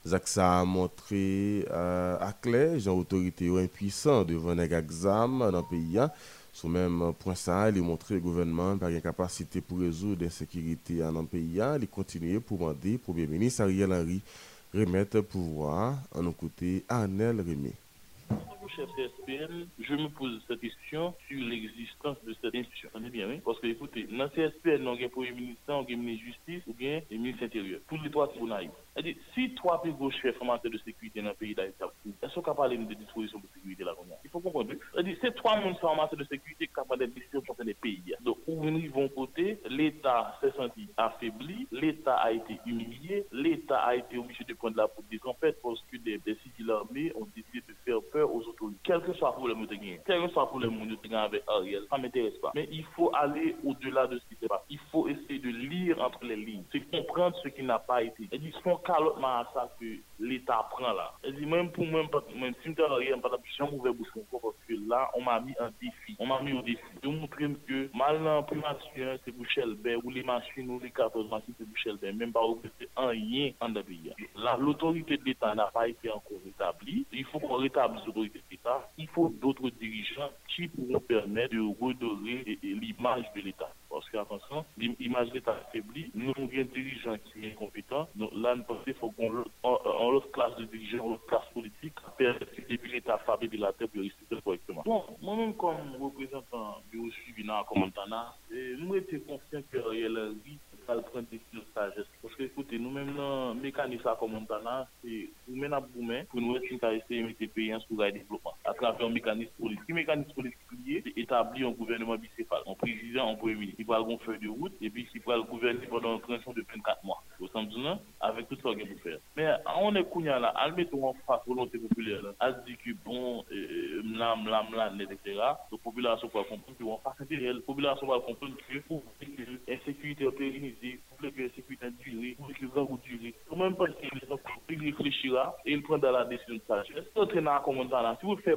Zaksa a montré euh, à clair, j'ai autorité impuissant devant un exam dans le pays. Hein. Sur même point ça, il a montré le gouvernement par une capacité pour résoudre l'insécurité dans le pays. Hein. Il continue pour demander au Premier ministre Ariel Henry remettre pouvoir en nos côtés Arnel Rémy. Chef CSPN, je me pose cette question sur l'existence de cette institution. On est? Parce que, écoutez, dans CSPN, on a un premier ministre, on a un ministre de justice ou bien un ministre intérieur. Tous les trois, si trois plus gros chefs en de sécurité dans le pays d'Haïti, qu'on peut parler de dispositions de sécurité là Il faut comprendre. C'est trois mondes en de sécurité capables de décider sur pays. Donc, où nous vont côté, l'État s'est senti affaibli, l'État a été humilié, l'État a été obligé de prendre la politique en fait parce que des, civils armés ont décidé de faire peur aux autorités. Quel que soit le problème de quel que soit le problème de avec Ariel, ça m'intéresse pas. Mais il faut aller au-delà de ce qui s'est passé. Il faut essayer de lire entre les lignes, c'est comprendre ce qui n'a pas été. Et dit, son calotement à ça que l'État prend là. Et dit, même pour moi, même si je rien, pas jamais ouvert bouche parce que là, on m'a mis un défi. On m'a mis au défi de montrer que mal en primature, c'est Bouchelbert, ou les machines, ou les 14 machines, c'est Bouchelbert, même pas c'est un rien en pays. L'autorité de l'État n'a pas été encore rétablie. Il faut qu'on rétablisse l'autorité Il faut d'autres dirigeants qui pourront permettre de redorer l'image de l'État. Parce qu'attention, l'image de l'État affaiblie, nous avons un dirigeant qui est incompétent. Donc là, nous pensons faut qu'on ait autre classe de dirigeants, une autre classe politique, depuis l'État fabrique de la terre pour résister correctement. Bon, moi-même, comme représentant du suivi dans la Commentana, nous étions confiants que Ariel Henry va prendre des de sagesse. Parce que, écoutez, nous-mêmes, le mécanisme à Commentana, c'est nous mener à bout pour nous essayer de mettre les pays sous le développement? À travers un mécanisme politique. Le mécanisme politique lié, établir un gouvernement bicéphale, un président, un premier ministre, qui va avoir une feuille de route et puis qui va gouverner pendant une transition de 24 mois. Au sens avec tout ce qu'on peut faire. Mais on est couillard là, à mettre en face volonté populaire, à se dire que bon, mlam, mlam, mlam, etc. La population va comprendre qu'on face intérêt, la population va comprendre que pour l'insécurité pérennisée, pour que l'insécurité durée, pour que le va durer. Quand même parce que les gens réfléchira et ils prendront la décision de sagesse. Si vous faites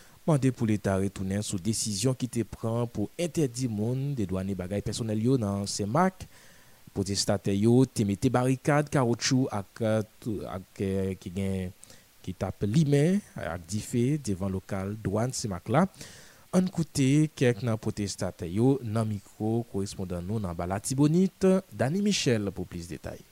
mande pou l'Etat retounen sou desisyon ki te pran pou interdi moun dedwane bagay personel yo nan semak. Potestate yo temete barikad karotchou ak, ak ki gen ki tap limen ak dife devan lokal douan semak la. An koute kek nan potestate yo nan mikro korespondan nou nan bala tibonit Dani Michel pou plis detay.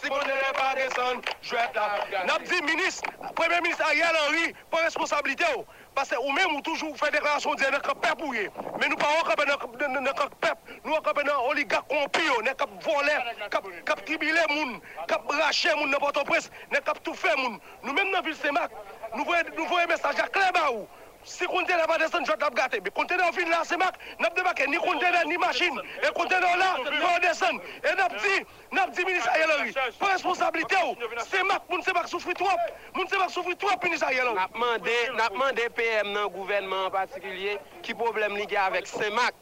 si pou ne le pa deson, jwet la. Nap di minis, premè minis Ariel Henry, pou responsabilite oh. ou. Pase ou mèm ou toujou fè deklarasyon diye, ne kap pep ou ye. Men nou pa wakapè ne kap pep, nou wakapè nan oligak kompi yo, ne kap vole, kap kibile moun, kap rache moun, ne pote pres, ne kap toufe moun. Nou mèm nan vil semak, nou voye mesaj a kleba ou. Oh. Si kontene pa desen, jok ap gate. Be kontene ou fin la semak, nap debake ni kontene ni masin. E kontene ou la, pou an desen. E nap di, nap di minis a yelori. Pou responsabilite ou, semak, moun semak soufri trop. Moun semak soufri trop, minis a yelori. Nap mande PM nan gouvenman patikilye, ki problem li ge avèk semak.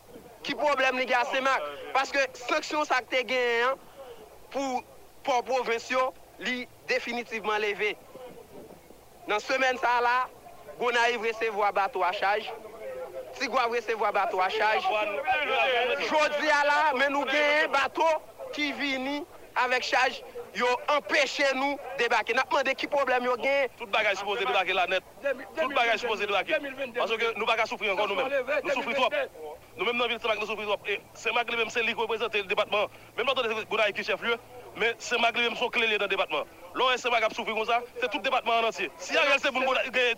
Ki problem li ge a semak. Paske seksyon sakte gen, pou pou provensyon, li definitivman leve. Nan semen sa la, Gonaïve recevoir bateau à charge. Tigouave recevoir bateau à charge. Jodi à là, mais nous avons un bateau qui vient avec charge. Yo empêché nous débarquer. N'a demandé qui problème yo gain. Tout bagage supposé débarquer là net. Tout bagage supposé débarquer. Parce que nous pas souffrir encore nous-mêmes. Nous souffrons trop. Nous-mêmes dans la ville nous souffrons trop. C'est malgré même c'est lui qui représente le département. Même dans Gonaïve qui chef lieu. Mais c'est malgré même son clé dans le département. L'on c'est pas souffrir comme ça, c'est tout le département en entier. Si Ariel c'est pour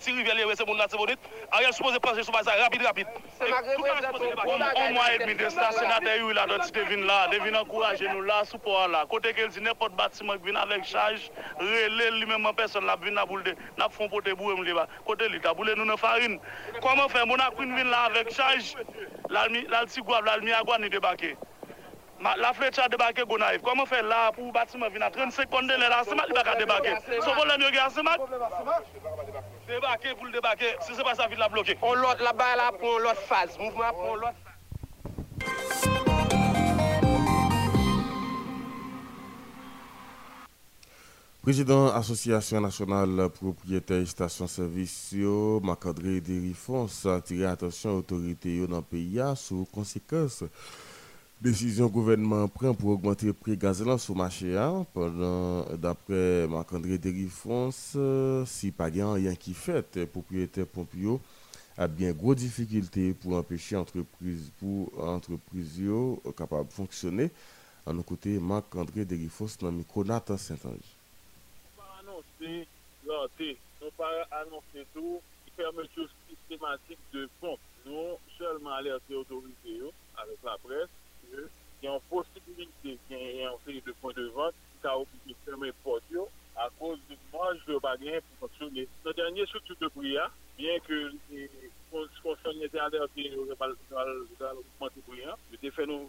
tirer rivière, c'est pour nous c'est bonite, Ariel suppose penser sur ça rapide rapide. C'est malgré On mois et demi de ça, sénateur là dans devine là, devine encourager nous là support là. Côté qu'elle dit n'importe bâtiment qui vient avec charge, relais lui-même en personne là vient boule de n'a font porter boué là. Côté l'état boule nous dans farine. Comment faire? Mon queen vient là avec charge, là le tigouave là le miagua ni débarquer. La flèche a débarqué Gonaïve. Comment faire là pour le bâtiment venir à 35 conteneurs là, c'est mal de débarquer. Ce problème est à mal. Débarquer pour le débarquer, si ce n'est pas ça, il l'a. On l'autre là-bas là pour l'autre phase. Mouvement pour l'autre Président Association nationale propriétaire station-service, Marc-André Derifons, a attiré l'attention des autorités dans le pays sur les conséquences décision gouvernement prend pour augmenter le prix gazoil sur le marché. Pendant, d'après Marc-André Derifons, si pas rien qui fait, propriétaire pompiers a bien gros difficultés pour empêcher entreprise pour entreprise capable de fonctionner. À nos côtés, Marc-André Derifos dans micro Nathan Saint-Ange. annoncé l'entrée, pas annoncer tout, fermeture systématique de fonds. Nous seulement alerter l'autorité avec la presse ke yon posibilite gen yon seri de pon de vant sa ou ki ferme pot yo a kouz di manj de bagen pou fonksyonne. Nan denye soutou de Bouya, bien ke konsyonne te ader ki yo repal augmente Bouya, yo te fè nou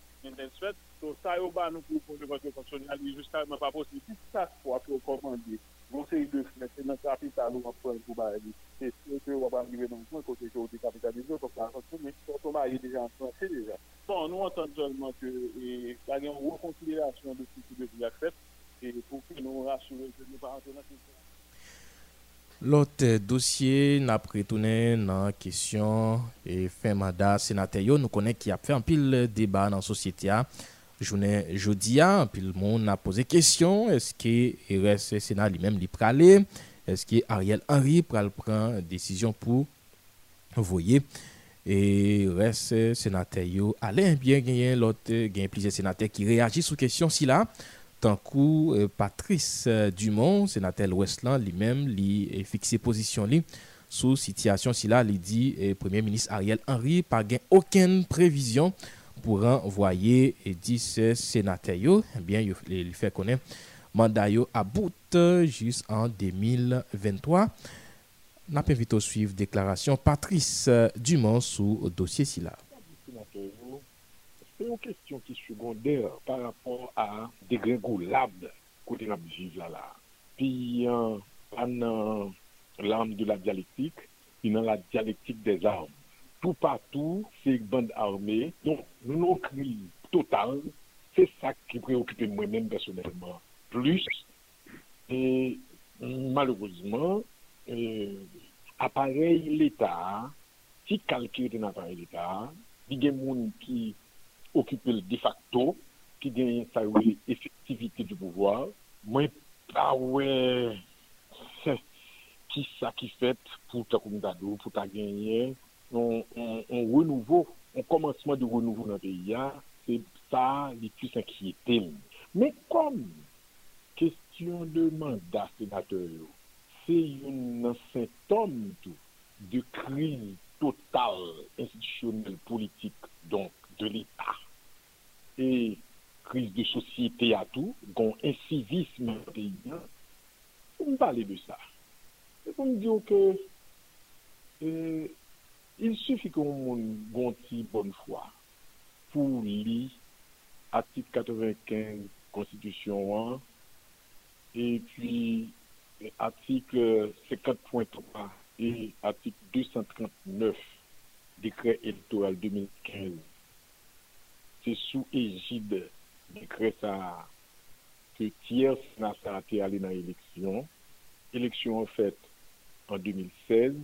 gen den swet, so sa yo ba nou pou pou devote konsyonal, li justalman pa posi, si sa fwa pou komande, gonseri de fnet, se nan kapital ou apwen pou ba li, se se wap anrive nan kon, kote ki ou de kapitalize, kon pa konsyonal, men se to ma ye deja an franse deja. Son nou anton jolman ke, la gen rekonsiderasyon de si ki de vi akfet, e pou ki nou rasyure, se nou pa anton anton. Lot euh, dosye na pretounen nan kesyon e femada senate yo nou konen ki ap fe an pil deba nan sosyete ya. Jounen jodi ya, an pil moun na pose kesyon, eske RS Sena li menm li prale, eske Ariel Henry pral pran desisyon pou voye. E res senate yo alen bien genyen lot euh, genyen plize senate ki reagi sou kesyon si la. Tant coup, euh, Patrice euh, Dumont, sénateur Westland, lui-même, lui fixé position sous situation si là, il dit le Premier ministre Ariel Henry pas aucune prévision pour envoyer 10 sénateurs. Eh bien, il fait connaître mandat à bout juste en 2023. N'a pas vite suivre déclaration Patrice euh, Dumont sous dossier si c'est une question qui est secondaire par rapport à dégringolade côté la vivre là là. Puis euh, dans de la dialectique, puis dans la dialectique des armes. Tout partout, c'est une bande armée. Donc, nous nous crise totale. C'est ça qui préoccupe moi-même personnellement plus. Et malheureusement, euh, appareil l'État, si calcule d'un appareil l'État, il y a des gens qui okipe l de facto, ki genyen sa wè efektivite du pouvoir, mwen pa wè ki sa ki fèt pou ta koumdadou, pou ta genyen, on renouvo, on komanseman de renouvo nan peyi ya, se sa li plus ankiyetel. Men kom, kestyon de mandat senatèl, se yon nan sintom tou, de kriz total, institisyonel, politik, donk, de l'État. Et crise de société à tout, un incivisme pays, pour me parler de ça. C'est pour me dire que euh, il suffit qu'on ait bonne foi pour lire article 95 Constitution 1 et puis article 50.3 et article 239 décret électoral 2015 c'est sous égide décret ça que tiers Sénat a été allé dans l'élection. Élection en fait en 2016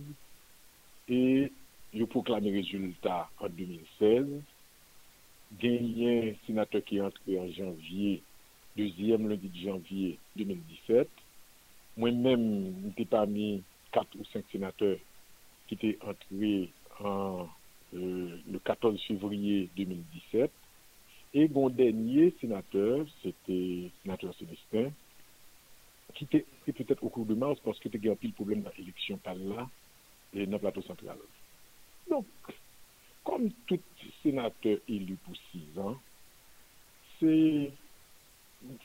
et il proclamé résultat en 2016. Gagné sénateur qui est entré en janvier, deuxième lundi de janvier 2017. Moi-même, j'étais parmi quatre ou cinq sénateurs qui étaient entrés en, euh, le 14 février 2017. Et mon dernier sénateur, c'était sénateur Célestin, qui était peut-être au cours de mars parce qu'il y a un problème dans l'élection par là et dans le plateau central. Donc, comme tout sénateur élu pour six ans, c'est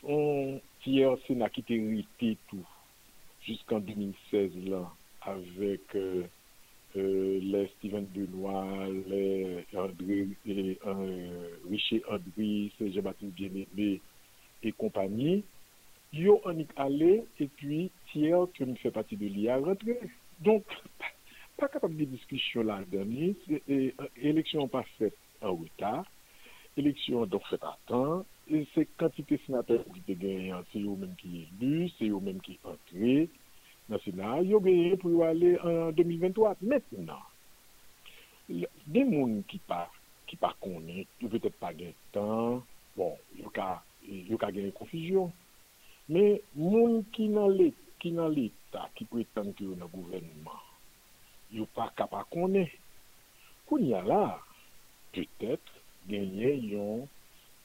un tiers sénat qui était hérité tout jusqu'en 2016 là avec euh, Euh, les Steven Benoit, les André, et, euh, Richer André, Jean-Baptiste Bien-Aimé et compagnie, yo anik ale, et puis tiers que nous fait partie de l'IA rentré. Donc, pas capable de discussion la dernière, euh, élection pas faite en retard, élection donc faite à temps, et c'est quantité sénateur qui te gagne, c'est eux-mêmes qui élus, c'est eux-mêmes qui entrent, nan final, yo genye pou yo ale en 2023. Mètenan, de moun ki pa, ki pa konen, yo petèp pa gen tan, bon, yo ka, ka genye konfijyon. Men, moun ki nan l'Etat, ki pretan ki yo nan gouvenman, yo pa ka pa konen. Koun ya la, petèp genye yon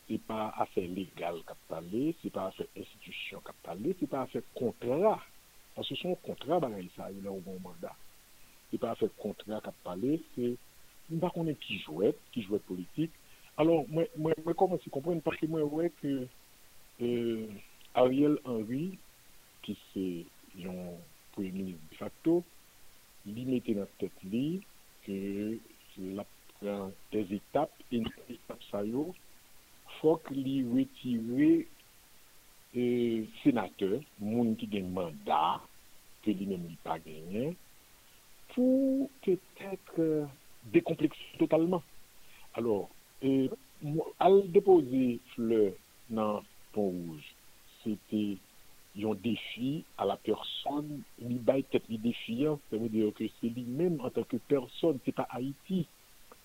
se pa afe legal kap pale, se pa afe institusyon kap pale, se pa afe kontra Paske son kontra bagay sa yo la ou bon mandat. Se pa fè kontra kap pale, se mba konen ki jwet, ki jwet politik. Alors, mwen koman se kompren, parke mwen wè ke euh, Ariel Henry, ki se yon premier ministre de facto, li mette nan tèt li, ke la pren des etap, et nan etap sa yo, fòk li wetire e senate, moun ki gen mandat, ke li men li pa genyen, pou peut-être euh, dékomplexe totalement. Alors, euh, al deposer fleur nan pon rouge, c'était yon defi a la person, li bay tet li defiyan, se mè diyo ke se li men an tanke person, se pa Haiti.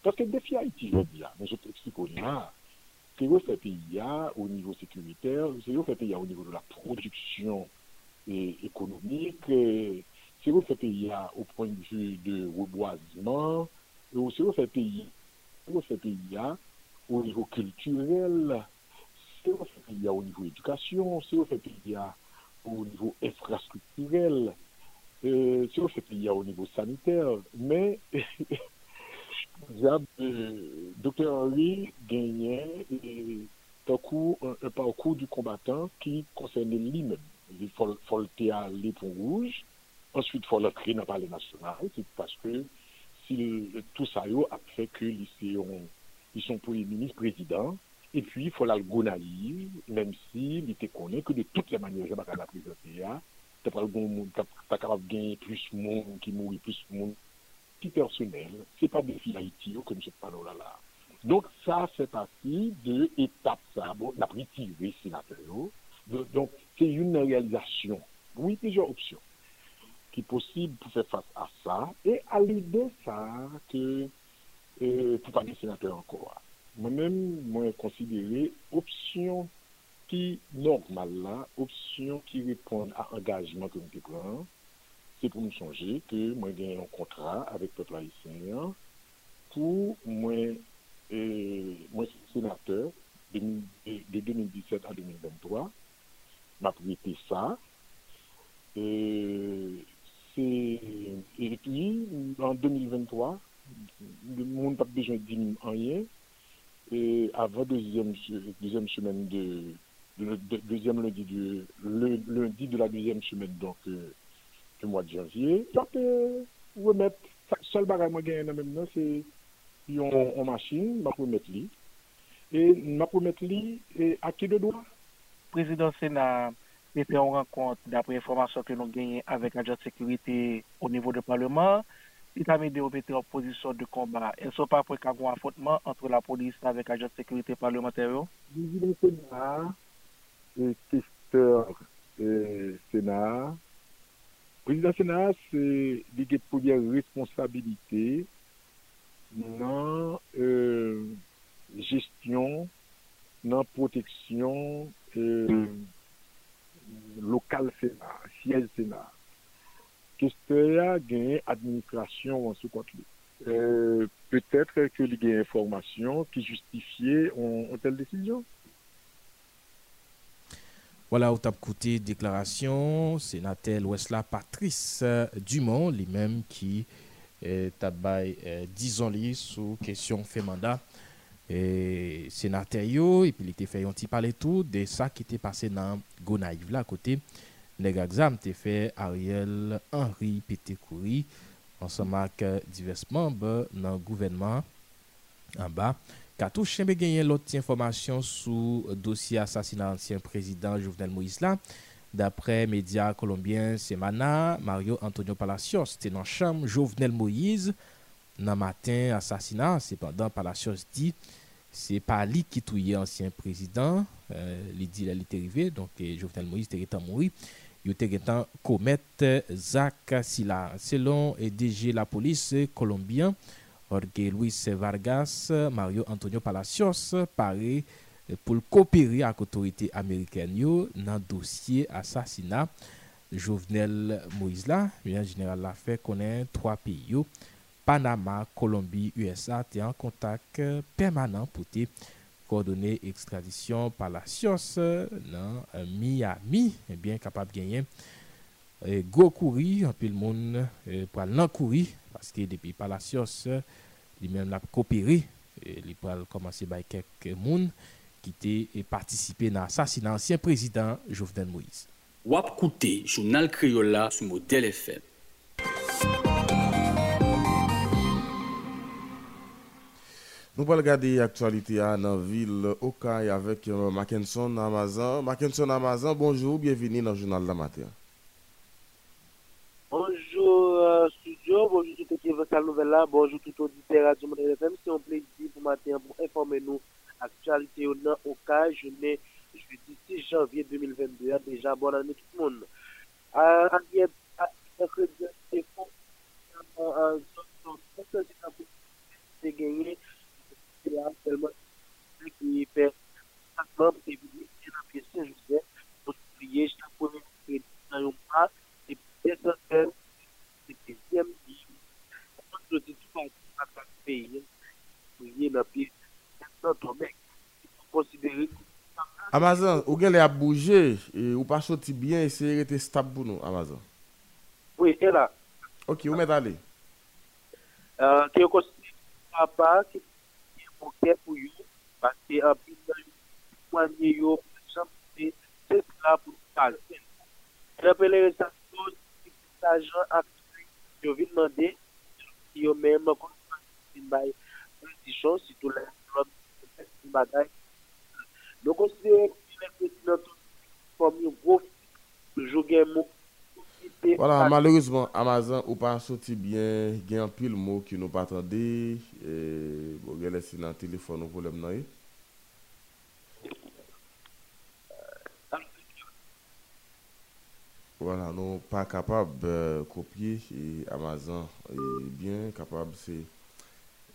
Paske defi Haiti, jò diya, mè jò te eksiko li. Ah, au c'est où fait pays a au niveau sécuritaire, c'est où fait pays a au niveau de la production et économique, c'est où fait pays a au point de vue de reboisement, et c'est où fait pays, c'est où fait pays a au niveau culturel, c'est où fait pays a au niveau éducation, c'est où fait pays a au niveau infrastructurel, c'est fait pays au niveau sanitaire, mais Jab, euh, Dr Henry gagnait un, parcours du combattant qui concernait lui-même. Il faut, le aller pour rouge, ensuite il faut l'entrer dans le palais national, c'est parce que tout ça a fait que ils sont, ils sont premier ministre, président, et puis il faut la gonaïve, même si il était connu que de toutes les manières, je ne vais pas la présenter, tu pas capable de gagner plus de monde qui mourit, plus de monde qui personnel, c'est pas des filles Haïti que nous parlons là là. Donc ça fait partie de étape ça, bon, la retiré sénateur. Donc c'est une réalisation. Oui, plusieurs options qui est possible pour faire face à ça et à l'idée ça que euh, pour pas des sénateurs encore. Moi-même, moi considéré option qui normale là, option qui répond à engagement que nous prenons, pour me changer que moi j'ai un contrat avec le peuple haïtien pour moi, euh, moi sénateur de, de 2017 à 2023, m'a prêté ça. Euh, c'est, et puis, en 2023, le monde n'a pas besoin de dire rien. Et avant deuxième, deuxième semaine de, de- de- deuxième lundi de, lundi de la deuxième semaine donc euh, du mwa di janvye, tap remet, sol bagay mwen genye nan menm nan, se yon an masin, map remet li, e map remet li, a ki de doa? Prezident Sena, e pe an renkont, dapre informasyon ke nou genye avèk agent sekurite o nivou de parlement, it a mède ou mète an pozisyon de kombat. El so pa pou ek avon an fotman antre la polis avèk agent sekurite parlementaryo? Prezident Sena, e testeur euh, Sena, Prezident Senat se li gen poubyer responsabilite nan euh, gestyon, nan proteksyon euh, lokal Senat, siyel Senat. Keste ya gen administrasyon an sou kont li. Euh, Peut-etre ke li gen informasyon ki justifiye an tel desisyon. Wala ou tap koute deklarasyon, senatel Wesla Patrice euh, Dumont, li menm ki eh, tabay eh, dizon li sou kesyon fe manda. E, senatel yo, epi li te fe yon ti pale tou de sa ki te pase nan Gonaiv la kote. Neg aksam te fe Ariel Henry Petekouri, ansamak euh, divers membe nan gouvenman an ba. Katou Chembe genyen lot ti informasyon sou dosye asasina ansyen prezident Jovenel Moïse la. Dapre media kolombien Semana, Mario Antonio Palacios te nan chanm Jovenel Moïse nan matin asasina. Sepandan Palacios di se pa li ki touye ansyen prezident euh, li di la li terive. Donk eh, Jovenel Moïse te retan moui. yo te gen tan komet Zak Sila. Selon DG la polis kolombien, Jorge Luis Vargas, Mario Antonio Palacios pare eh, pou l kopere ak otorite Ameriken yo nan dosye asasina. Jovenel Moïse la, yon general la fe konen 3 piyo, Panama, Kolombi, USA te an kontak eh, permanent pou te kordone ekstradisyon Palacios eh, nan Miami, bien kapab genyen Eh, e, go kouri, anpil moun e, eh, pral nan kouri, paske depi palasyos, li men la kopiri, e, eh, li pral komanse bay kek moun, ki te partisipe nan asasina ansyen prezident Jovenel Moïse. Wap koute, jounal kriyola sou model FM. Nou pal gade aktualite a nan vil Okay avek euh, Mackenson Amazan. Mackenson Amazan, bonjou, bienveni nan jounal la mater. Bonjour tout auditeur FM. C'est un plaisir pour matin pour informer nous actualité au Okaï, journée jeudi 6 janvier 2022. Déjà, bonne année tout le monde. Euh, soti tout an akran peyi, pou ye la pi, nan ton mek, konsidere. Amazan, ou gen le ap bouje, ou pa soti bien, se rete stab pou nou, Amazan? Oui, e la. Ok, ou met ale? Ke yo konsidere, a pa, ki pou ke pou yo, pati api nan yo, pwanye yo, chanpite, se la pou kal. Trapele resasyon, ki pou sa jan akri, yo vi mande, si yo menm konspirasyon bay politisyon, si tou la konspirasyon bagay. Nou konspirasyon konspirasyon yon grof jougen mou. Voilà, malheureusement, Amazon ou pa soti bien, gen pil mou ki nou patande, e, bo gen lesi nan telefon nou pou lem nan yon. Voilà, nous pas capable de copier et Amazon est bien capable c'est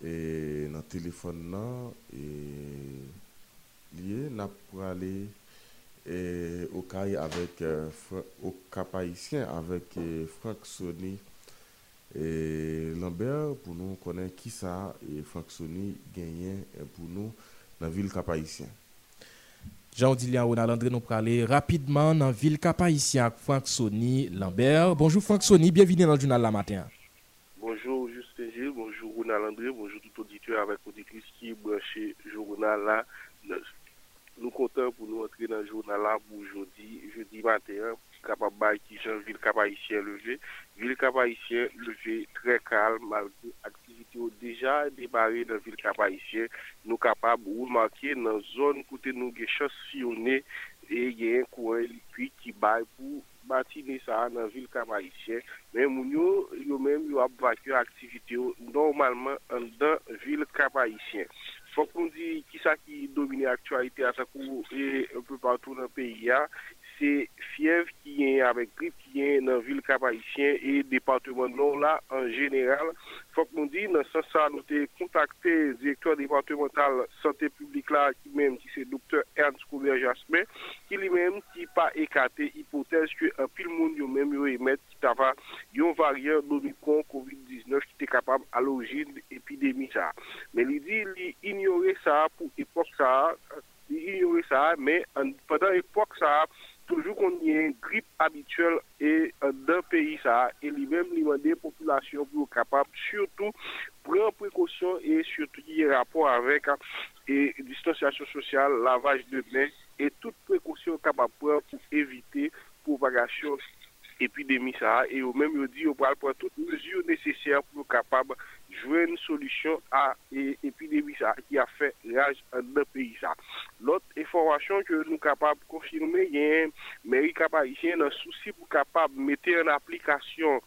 et dans téléphone là et lié n'a pour aller et au CAI avec euh, au Cap haïtien avec euh, Franck Sony et Lambert pour nous connaître qui ça et Franck Sony gagnant euh, pour nous dans la ville Cap haïtien. Jean-Odilien Ronald André nous parler rapidement dans la ville cap avec Franck Sony Lambert. Bonjour Franck Sony, bienvenue dans le journal la matin. Bonjour Justin Gilles, bonjour Ronald André, bonjour tout auditeur avec auditrice qui branché journal là nous comptons pour nous entrer dans le journal là pour aujourd'hui, jeudi matin, capable qui Jean ville cap levé. Vil Kabayisyen leve tre kalm malgré aktivite ou deja debare nan Vil Kabayisyen nou kapab ou manke nan zon kote nou ge chasyone e gen kouan likwi ki bay pou batine sa nan Vil Kabayisyen. Men moun yo yo men yo ap vakyo aktivite ou normalman an dan Vil Kabayisyen. Fok moun di ki sa ki domine aktualite a sa kou e un peu partou nan peyi ya c'est fièvre qui est avec grippe qui est dans la ville cap et département nord là en général. Faut qu'on dise dans ce sens nous avons contacté le directeur départemental santé publique là qui même qui c'est docteur Ernst Couvert Jasmin qui lui-même qui pas écarté hypothèse que un pile monde yo même yo émettre qui tava un variant d'Omicron Covid-19 qui était capable à l'origine de l'épidémie ça. Mais il dit il ignorait ça pour époque ça, il ignorait ça mais pendant l'époque ça toujours qu'on y ait une grippe habituelle euh, d'un pays ça et lui-même demander population pour capable surtout prendre précaution et surtout y rapport avec hein, et distanciation sociale, lavage de mains et toute précaution capable pour éviter propagation epidemi sa, e yo menm yo di yo pral pran tout mesur nesesyer pou kapab jwen solusyon a epidemi sa ki a fe raj an de peyi sa. Lot informasyon ke nou kapab konfirme, yen meri kapab yen nan souci pou kapab mette an aplikasyon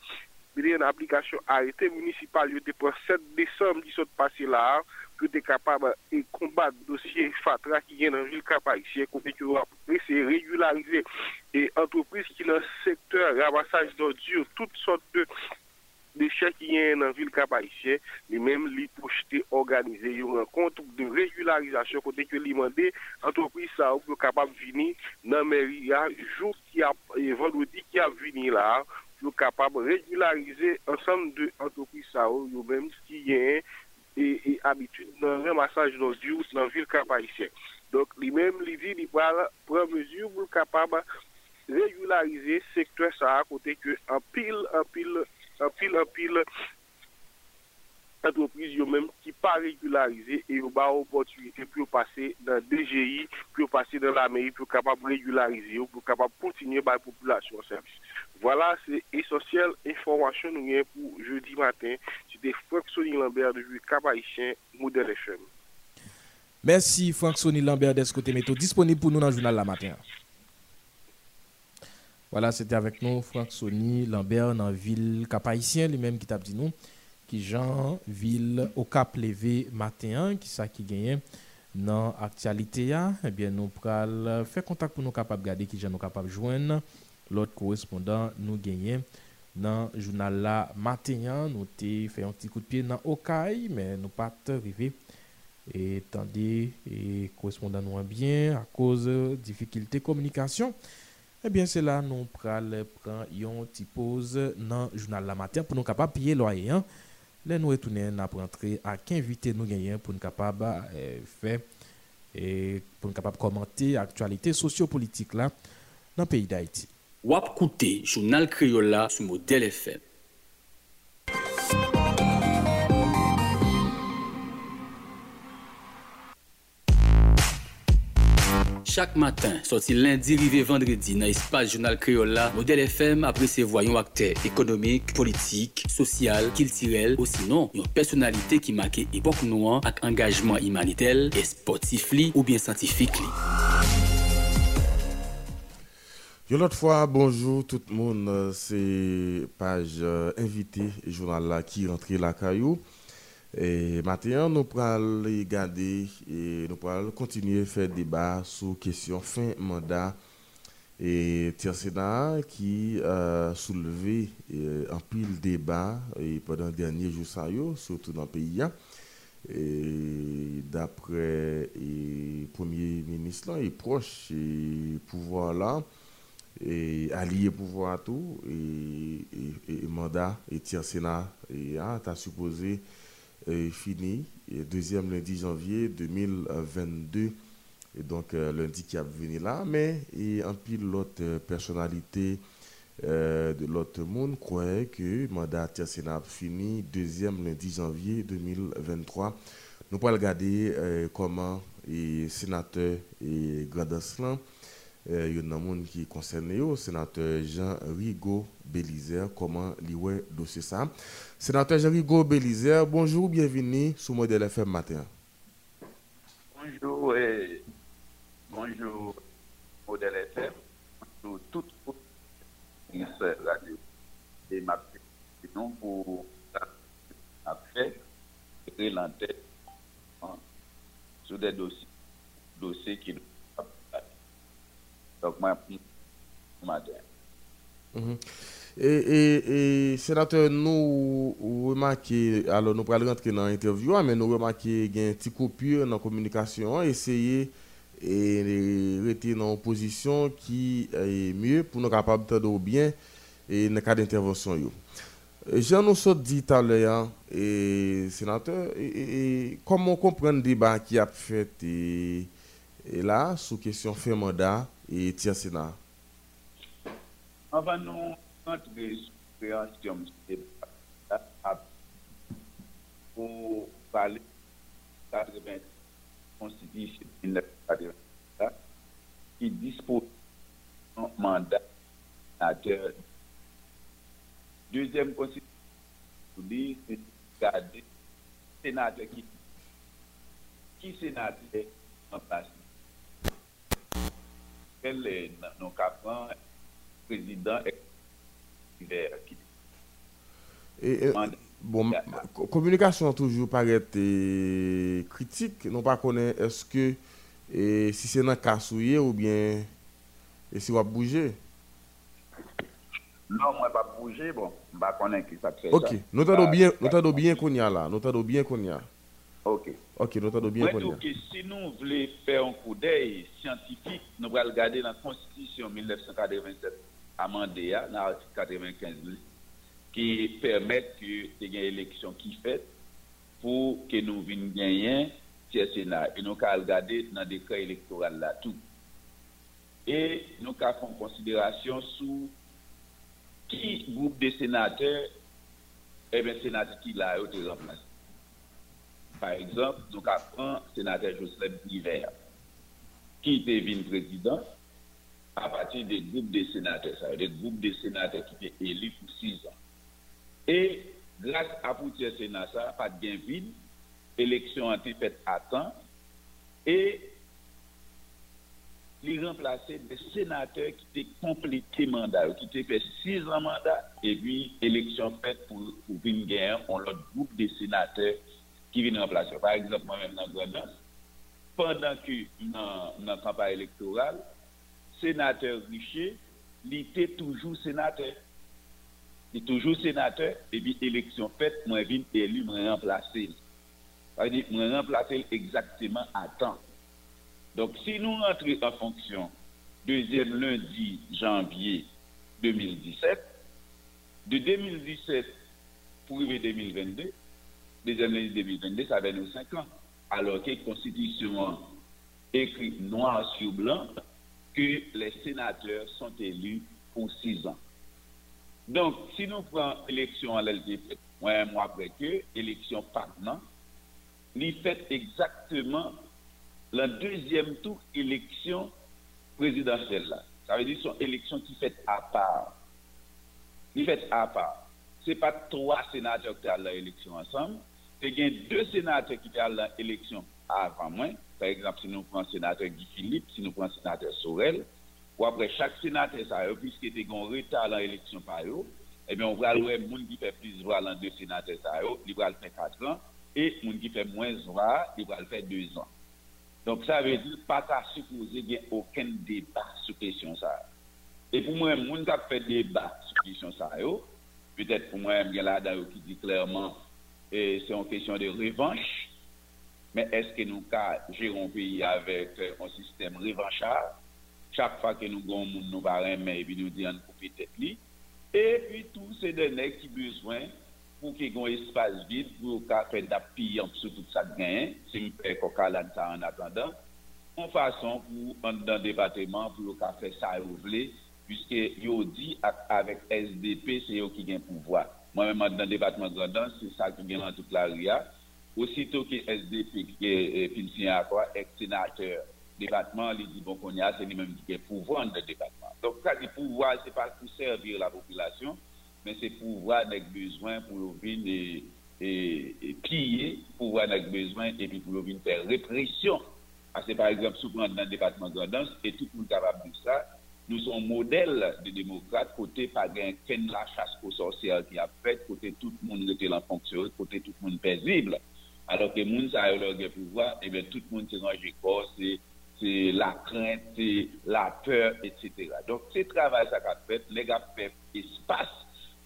an aplikasyon a ete municipal yo te pran 7 Desem di sot pase la, pou te kapab e kombat dosye fatra ki gen nan vil kapab isye konten ki yo apre se regularize e antropris ki nan sektor ramassaj do diyo tout sot de de chèk yen nan vil kapab isye li menm li pou chete organize yo an kontouk de regularizasyon konten ki li mande antropris sa ou pou kapab vini nan meri ya jou ki ap, e vendredi ki ap vini la, regularize ansan de antropris sa ou yo menm ki yen e abitud nan remassaj nou diyo nan vil kapab isye. Donk li menm li di li pral pran mesur pou kapab regularize sektor sa akote ke an pil, an pil, an pil, an pil antropriz yo menm ki pa regularize e yo ba opotunite pou yo pase nan DGI, pou yo pase nan la meri pou kapab regularize yo, pou kapab kontinye bay populasyon servis. Voilà, c'est essentiel informasyon nou gen pou jeudi matin. C'était Franck Sonny Lambert de Jouy Kabaïchien, Modèle FM. Merci Franck Sonny Lambert d'Escoté Métaux, disponible pour nous dans le journal la matin. Voilà, c'était avec nous Franck Sonny Lambert dans la ville Kabaïchien, lui-même qui t'a dit nous, ki jan vil o kap leve maten ki sa ki genyen nan aktualite ya, eh ebyen nou pral fè kontak pou nou kapap gade ki jan nou kapap jwen lot korespondant nou genyen nan jounal la maten ya, nou te fè yon ti kout piye nan Okay, men nou pat rive et tande et korespondant nou an bien a koz difikilte komunikasyon eh Ebyen, se la nou pral pran yon ti pose nan jounal la mater pou nou kapap piye loye. An. Là nous retourner n'a rentrer à qu'inviter nous gagner pour nous capable faire et pour nous capable commenter l'actualité sociopolitique là dans le pays d'Haïti. Wap koute, jounal Kriola sou model FM. Chaque matin, sorti lundi, rivé vendredi, dans l'espace journal Criolla, Modèle FM ses voyons acteurs économiques, politiques, social, culturels, ou sinon, une personnalité qui marque époque noire avec engagement humanitaire sportif ou bien scientifique. l'autre bonjour tout le monde, c'est page euh, invité journal qui rentre la caillou. Et maintenant, nous pourrons regarder et nous pourrons continuer à faire débat sur question fin mandat et Sénat qui a soulevé euh, un pile débat et pendant les derniers jours, surtout dans le pays. hein. Et d'après le Premier ministre, là, il proche du pouvoir là et allié pouvoir tout et, et, et mandat et Sénat et ah, supposé euh, fini. Deuxième lundi janvier 2022 et donc euh, lundi qui a venu là. Mais et en pile l'autre euh, personnalité euh, de l'autre monde croyait que mandat tiers Sénat fini deuxième lundi janvier 2023 nous pourrons regarder comment et sénateur et Gradaslan il y a un monde qui est concerné, le sénateur Jean-Rigaud Bélizer, comment lui dossier ça? Sénateur Jean-Rigaud Bélizer, bonjour, bienvenue sur Modèle FM matin. Bonjour et bonjour Modèle FM, bonjour tout le monde radio et ma non pour a fait et l'antenne sur des dossiers, dossiers qui nous donc moi matin. Mhm. Et, et, et sénateur, nous remarquons, alors nous allons rentrer dans l'interview, hein, mais nous remarquons qu'il y a un petit coupure dans la communication, hein, essayer et rester dans une position qui est mieux pour nous capables de bien et dans le cas d'intervention. Jean nous tout à l'heure, hein, sénateur, et, comment comprendre le débat qui a fait là, sous question fin mandat et tiers Sénat. Avant nous rentrer sur création de pour parler de 80 constitution de 1980 qui dispose d'un mandat sénateur Deuxième constitution, c'est garder sénateur qui qui sénateur en place. Quel est nos caprins président qui Et, euh, bon, communication toujours paraît euh, critique. Non pas connaît est-ce que et si c'est dans cassouillé ou bien et si on va bouger? Non, moi pas bouger, bon, je ne pas qui ça fait OK, nous t'entendons bien, nous t'entendons bien qu'on y a là, nous t'entendons bien qu'on y a. Ok. Ok, nou tando bien pou li. Mwen tou ki si nou vle fè an kou dey scientifique, nou pral gade nan konstitisyon 1987 amande ya, nan artik 95 li, ki permèt ki te gen eleksyon ki fèt pou ke nou vin genyen tiè senat. E nou ka al gade nan dekè elektoral la tou. E nou ka fon konsiderasyon sou ki goup de senatè, e eh ben senatè ki la yo te remplase. par exemple, nou ka pran senatèr Joseph Niver, ki te vin prezident, apati de groupe de senatèr, sa yon de groupe de senatèr ki te elif ou 6 an. E, grase apoutye senat sa, pat gen vin, eleksyon an te fet atan, e, li remplase de senatèr ki te komplete mandat, ki te fet 6 an mandat, e pi, eleksyon fet pou vin gen, on lot groupe de senatèr qui viennent remplacer. Par exemple, moi-même dans Grenoble, pendant que dans la campagne électorale, sénateur Richer, il était toujours sénateur. Il est toujours sénateur, et puis élection faite, moi, je viens élu, moi, remplacer. Ça veut remplacer exactement à temps. Donc, si nous rentrons en fonction deuxième lundi janvier 2017, de 2017 pour arriver 2022, deuxième lundi 2022, ça va nous 5 ans. Alors que la Constitution écrit noir sur blanc que les sénateurs sont élus pour 6 ans. Donc, si nous prenons l'élection à l'LDP, un mois après que, élection partant, il fait exactement la deuxième tour élection présidentielle. Là. Ça veut dire son élection qui fait à part. Il fait à part. Ce n'est pas trois sénateurs qui sont à l'élection ensemble. te gen de senatè ki te al la eleksyon avan mwen, par exemple, si nou pran senatè Guy Philippe, si nou pran senatè Sorel, ou apre chak senatè sa yo, eh piske te gen reta lan eleksyon pa yo, e ben ou pral wè moun ki fe plis vwa lan de senatè sa yo, li pral fe 4 an, e moun ki fe mwen vwa, li pral fe 2 an. Donk sa ve di, pa ta supose gen oken deba sou kesyon sa yo. E pou mwen moun kap fe deba sou kesyon sa yo, petèt pou mwen gen la da yo ki di klèrman c'est en question de revanche, men eske nou ka jiron peyi avèk an eh, sistem revanchal, chak fa ke nou goun moun nou barem men, epi nou diyan pou pi tet li, epi tou se denek ki bezwen pou ki goun espase vid, pou ka pen da piyan pou se tout sa gen, se mi pe koka lan sa an atandan, an fason pou an dan debateman pou yo ka fe sa yo vle, pwiske yo di ak avèk SDP se yo ki gen pouvoi. Moi-même, dans le département de Grandance, c'est ça qui vient dans toute la RIA. Aussitôt que SDP, qui est finissé à quoi, ex-sénateur, département, il dit bon qu'on y a, c'est lui-même qui a pouvoir dans le département. Donc, ça, le pouvoir, c'est pas pour servir la population, mais c'est pouvoir avec besoin pour venir et, et, piller, pouvoir avec besoin et puis pour venir faire répression. Parce que, par exemple, souvent dans le département de Grandance, et tout le monde est capable de ça, nou son model de demokrate kote pa gen ken la chas ko sosyal ki ap fet, kote tout moun rete lan fonksyon, kote tout moun pezible. Alors ke moun sa yo lor gen pouvoi, ebe eh tout moun se ranje kor, se la krent, se la peur, etc. Donk se travay sa ka fet, le ga pep espas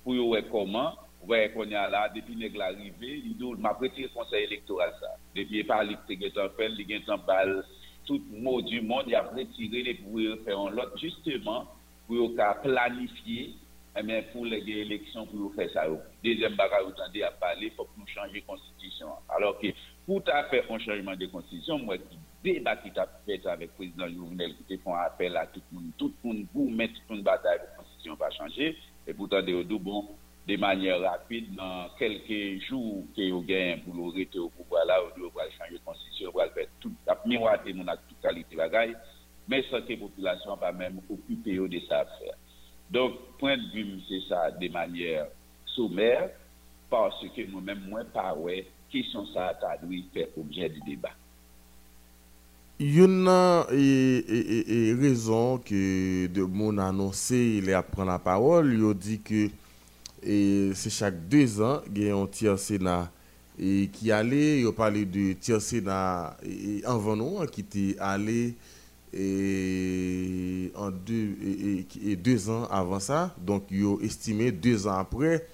pou yo wekoman, wè kon ya la, depi neg la rive, li do ma preti konsey elektoral sa. Depi e pa li te gen tan pel, li gen tan bal tout mot du monde, a retiré les pouvoirs faire un lot, justement, pour planifier, eh bien, pour les élections, pour faire ça. Deuxième bagage, vous entendez à parler, il faut que nous changions la constitution. Alors que, pour faire un changement de constitution, moi, débat qui a fait avec le président Jovenel, qui font appel à tout le monde, tout le monde, pour mettre une bataille, la constitution va changer, et pourtant, de bon, de manye rapide nan kelke jou ke yo gen pou lor ete yo pou wala ou yo wale chanje konstisyon, wale wale tout ap miwate moun ak tout kalite bagay, men sante populasyon pa men okupe yo de sa afer. Donk, point de vue mse sa de manye soumer, parce ke moun men mwen pawe, kisyon sa atadwi pe obje di deba. Yon nan e, e, e, e rezon ke de moun anonsi le ap pran la parol, yo di ke que c'est chaque deux ans, il y a un tiers Sénat. Et qui allait, il parlé de tiers Sénat en Venon, qui était allé et en deux, et, deux ans avant ça, donc il a estimé deux ans après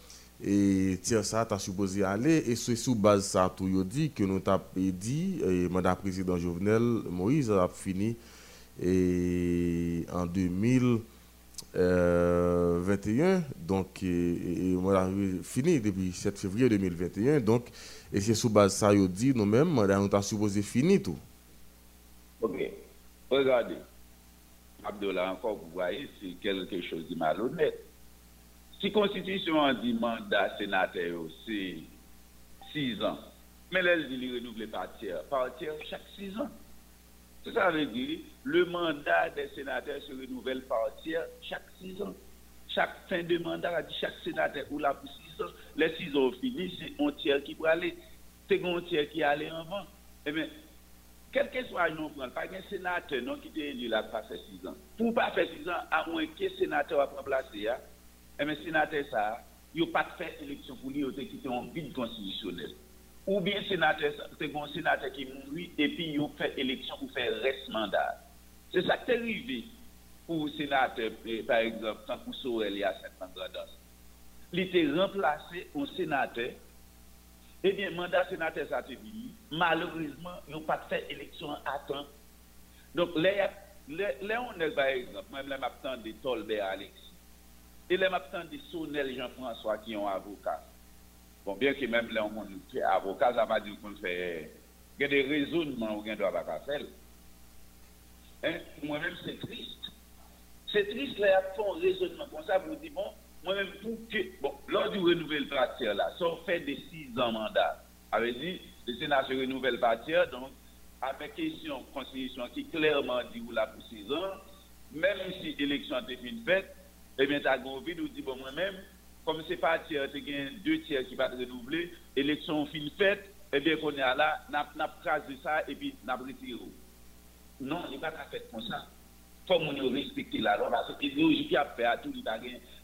et tiens ça tu supposé aller. Et c'est sous base ça tout yo dit que nous t'a dit et mandat président Jovenel Moïse a fini et en 2021 donc et, fini depuis 7 février 2021 donc et c'est sous base ça yo dit nous mêmes mandat nous t'a supposé fini tout OK regardez Abdullah encore vous voyez c'est quelque chose de malhonnête si la Constitution dit mandat sénateur, c'est 6 ans. Mais elle dit renouveler par tiers, par tiers chaque 6 ans. Ça veut dire le mandat des sénateurs se renouvelle par tiers chaque 6 ans. Chaque fin de mandat, a chaque sénateur ou là pour 6 ans. Les 6 ans finis, c'est un tiers qui peut aller. C'est un tiers qui allait avant. Eh bien, quel que soit le nom, pas un sénateur non, qui est élu là pour faire 6 ans. Pour pas faire 6 ans, à moins que sénateur a remplacé, et eh sénateur ça, il pas fait élection pour lui, il quitté en vide constitutionnel. Ou bien sénateur, c'est un sénateur qui mourit et puis il fait élection pour faire reste mandat. C'est ça qui est arrivé pour le sénateur, par exemple, quand pour Sorel, y a cette Il était remplacé au sénateur. Eh bien, mandat sénateur, ça a fini. Malheureusement, ils n'ont pas fait élection à temps. Donc, là, on est, par exemple, là, m'attend des Tolbert Alexis. Et les maintenant de Sonel Jean-François qui ont avocat. Bon, bien que même qui sont avocats, ça va dire qu'on fait il y a des raisonnements où on doit faire. Hein? Moi-même, c'est triste. C'est triste, là, font un raisonnement comme ça, vous dites, bon, moi-même, pour que, bon, lors du renouvellement partir là, ça fait des six ans mandat. Avait dit, le Sénat se renouvelle partir, donc, avec question constitution qui clairement dit ou là pour six ans, même si l'élection a été faite, eh bien, tu as envie de dire, bon, moi-même, comme c'est pas tiers, as deux tiers qui vont renouveler, élection fin faite, eh bien, qu'on est là, n'a crasé ça et puis n'a retiré. Non, il n'est pas fait comme ça. Faut qu'on respecte la loi parce que l'idéologie a fait à tout, il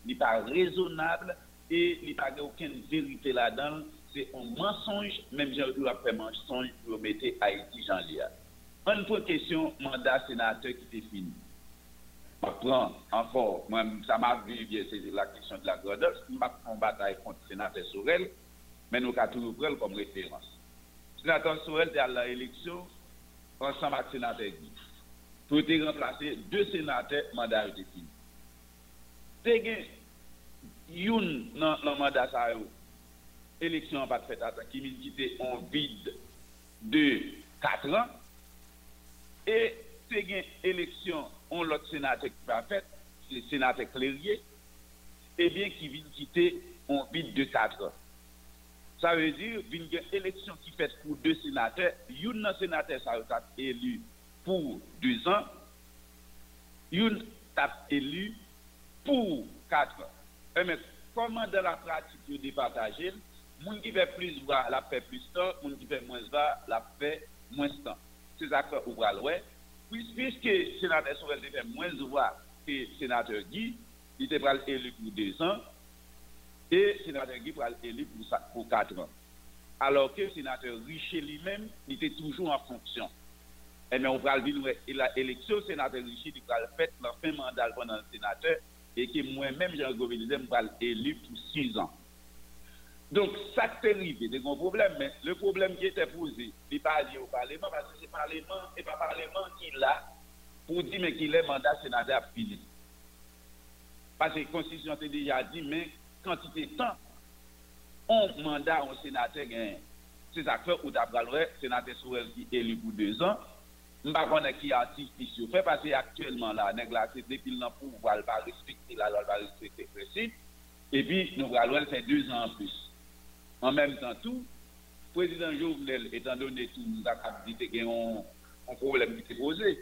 n'est pas raisonnable et il n'y a aucune vérité là-dedans. C'est un mensonge, même si on a fait mensonge pour mettre Haïti Jean Lia. Une question, mandat sénateur qui est fini prend encore, moi, ça m'a vu, c'est la question de la grandeur, je pas en bataille contre sénateur Sorel, mais nous avons toujours pris comme référence. Sénateur Sorel à l'élection ensemble avec le sénateur Guy. Pour être remplacé, deux sénateurs, mandat été fini. C'est une dans le mandat, ça élection pas faite qui était en vide de 4 ans, et c'est une élection on l'autre sénateur qui va faire, le sénateur Clérier, eh bien, qui vient quitter en vide de 4 ans. Ça veut dire qu'il y a une élection qui fait pour deux sénateurs. Un sénateur ça a élu pour deux ans. Un a élu pour quatre ans. Eh, mais comment dans la pratique de départager, moun qui fait plus voix, la fait plus temps, moun qui fait moins voix, la fait moins temps. C'est ça qu'on va le puisque le sénateur Sorel fait moins voix que le sénateur Guy, il était élu pour deux ans, et le sénateur Guy être élu pour, pour quatre ans. Alors que le sénateur Richer lui-même, était toujours en fonction. Et eh mais on va dire l'élection, le sénateur Richer, il va faire la fin mandat pendant le sénateur, et que moi-même, Jean Govinizé, je vais élu pour six ans. Donc, ça c'est arrivé, c'est un problème, mais le problème qui était posé, il n'est pas dit au Parlement, parce que c'est le Parlement, et pas le Parlement qui l'a, pour dire mais qu'il est mandat sénateur fini. Parce que la Constitution a déjà dit, mais de temps, on mandat au sénateur C'est ça que ou d'après le sénateur Souel qui est élu pour deux ans, je ne sais pas qui artiste ici fait parce qu'actuellement là, nous avons depuis le pouvoir, pas respecter la respecter le principe, et puis nous allons faire deux ans en plus. En même temps, tout, le président Jovenel, étant donné tout, nous avons dit qu'il y a un problème qui était posé.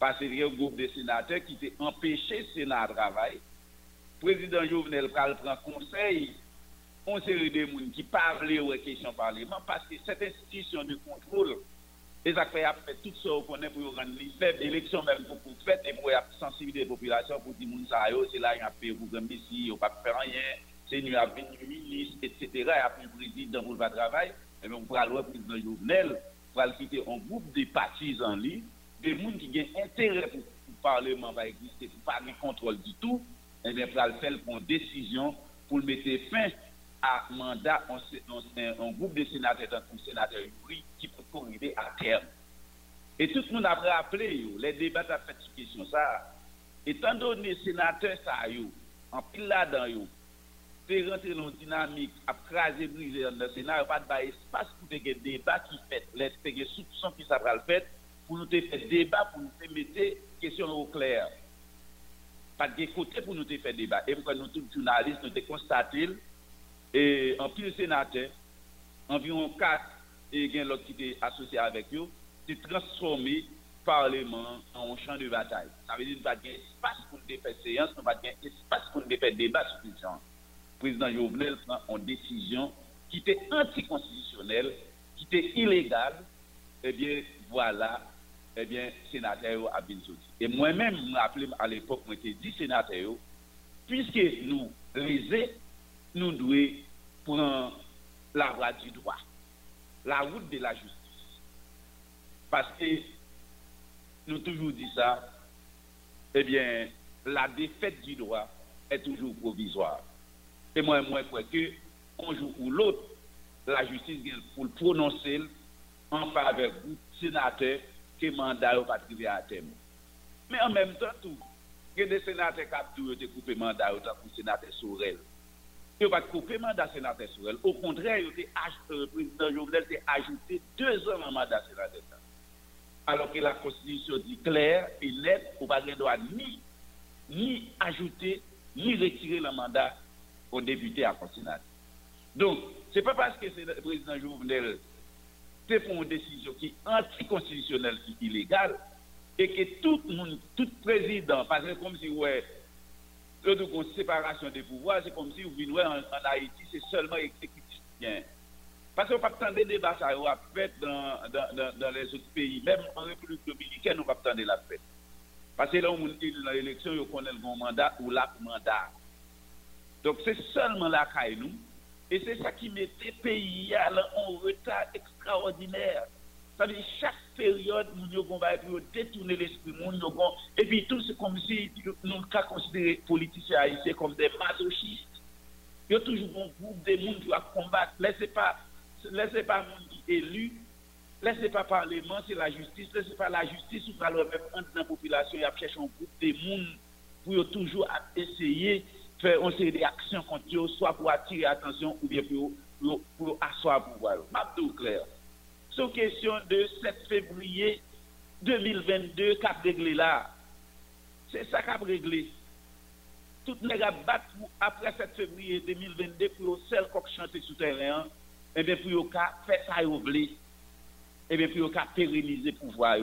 Parce qu'il y a un groupe de sénateurs qui était empêché le Sénat de travailler. Président Jovenel prend conseil on série de gens qui parlent aux questions parlement parce que cette institution de contrôle, les affaires fait tout ça qu'on est pour rendre les faibles, élection même pour pour faire et pour sensibiliser les populations pour dire ça c'est là il y a pour gagner ici, on pas faire rien, c'est nous à venir ministre etc. il y a plus président pour le travail, et bien on pourra le président Jovenel pour quitter un groupe de partisans des gens qui ont intérêt pour le parlement va exister, pour pas de contrôle du tout, et bien pour le faire une décision pour mettre fin à mandat un, groupe de sénateurs, un sénateur qui peut corriger à terme. Et tout le monde a rappelé, les débats ont fait sur question ça. Étant donné sénateur ça, en pile là-dedans, c'est rentrer dans une dynamique, à craser, briser dans le Sénat, il n'y a pas d'espace pour des débats qui fait, les soupçons qui ça le fait, pour nous faire débat, pour nous mettre question au clair. Pas de côté pour nous faire débat. Et pour nous, tous journalistes, nous avons constaté et en plus, sénateur, environ 4 et il l'autre qui était associé avec eux, c'est transformé le Parlement en champ de bataille. Ça veut dire qu'il n'y a pas d'espace pour nous faire séance, il n'y a pas d'espace pour nous faire débat sur. Le président Jovenel prend une décision qui était anticonstitutionnelle, qui était illégale, eh bien, voilà, eh bien, sénateur a bien. Et moi-même, je me rappelle à l'époque, j'étais dit sénateur, puisque nous, les nous devons prendre la voie du droit, la route de la justice. Parce que nous toujours dit ça, eh bien, la défaite du droit est toujours provisoire. Et moi, moi, je crois que, un jour ou l'autre, la justice pour prononcer en faveur du sénateur le mandat n'est pas arrivé à terme. Mais en même temps, tout, il y a des sénateurs qui ont coupé le mandat pour le sénateur Sorel. Il va couper le mandat sénateur sur elle. Au contraire, le président Jovenel a ajouté deux ans en mandat sénateur. Alors que la Constitution dit clair et net, on ne doit ni, ni ajouter, ni retirer le mandat au député à Sénat. Donc, ce n'est pas parce que le président Jovenel fait pour une décision qui est anticonstitutionnelle, qui est illégale, et que tout, tout président, parce que comme si, ouais, L'autre une séparation des pouvoirs, c'est comme si vous venez en, Haïti, c'est seulement exécutif. Parce qu'on ne peut pas attendre des débats ça a fait dans, dans, dans, les autres pays, même en République dominicaine, on ne pas attendre la fête. Parce que là, on dit dans l'élection, on connaît le bon mandat ou l'autre mandat. Donc c'est seulement la caille nous. Et c'est ça qui mettait le pays en retard extraordinaire. Ça veut dire chaque période, nous avons détourner l'esprit, et puis tout c'est comme si nous avons considéré les politiciens haïtiens comme des masochistes. Il y a toujours un groupe de gens qui va combattre. Laissez pas, laissez pas monde qui élu, laissez pas parlement, c'est la justice, laissez pas la justice ou le même entre la population, il y a cherché un groupe de gens pour toujours essayer de faire une série d'actions contre eux, soit pour attirer l'attention ou bien pour, pour, asseoir le pouvoir. Je clair. Sous question de 7 février 2022 qu'a réglé là. C'est ça qu'a réglé. Tout les gars battent après 7 février 2022 pour le seul coq chanter sous terrain, et eh bien pour le cas faire ça et eh bien pour le cas pérenniser le pouvoir.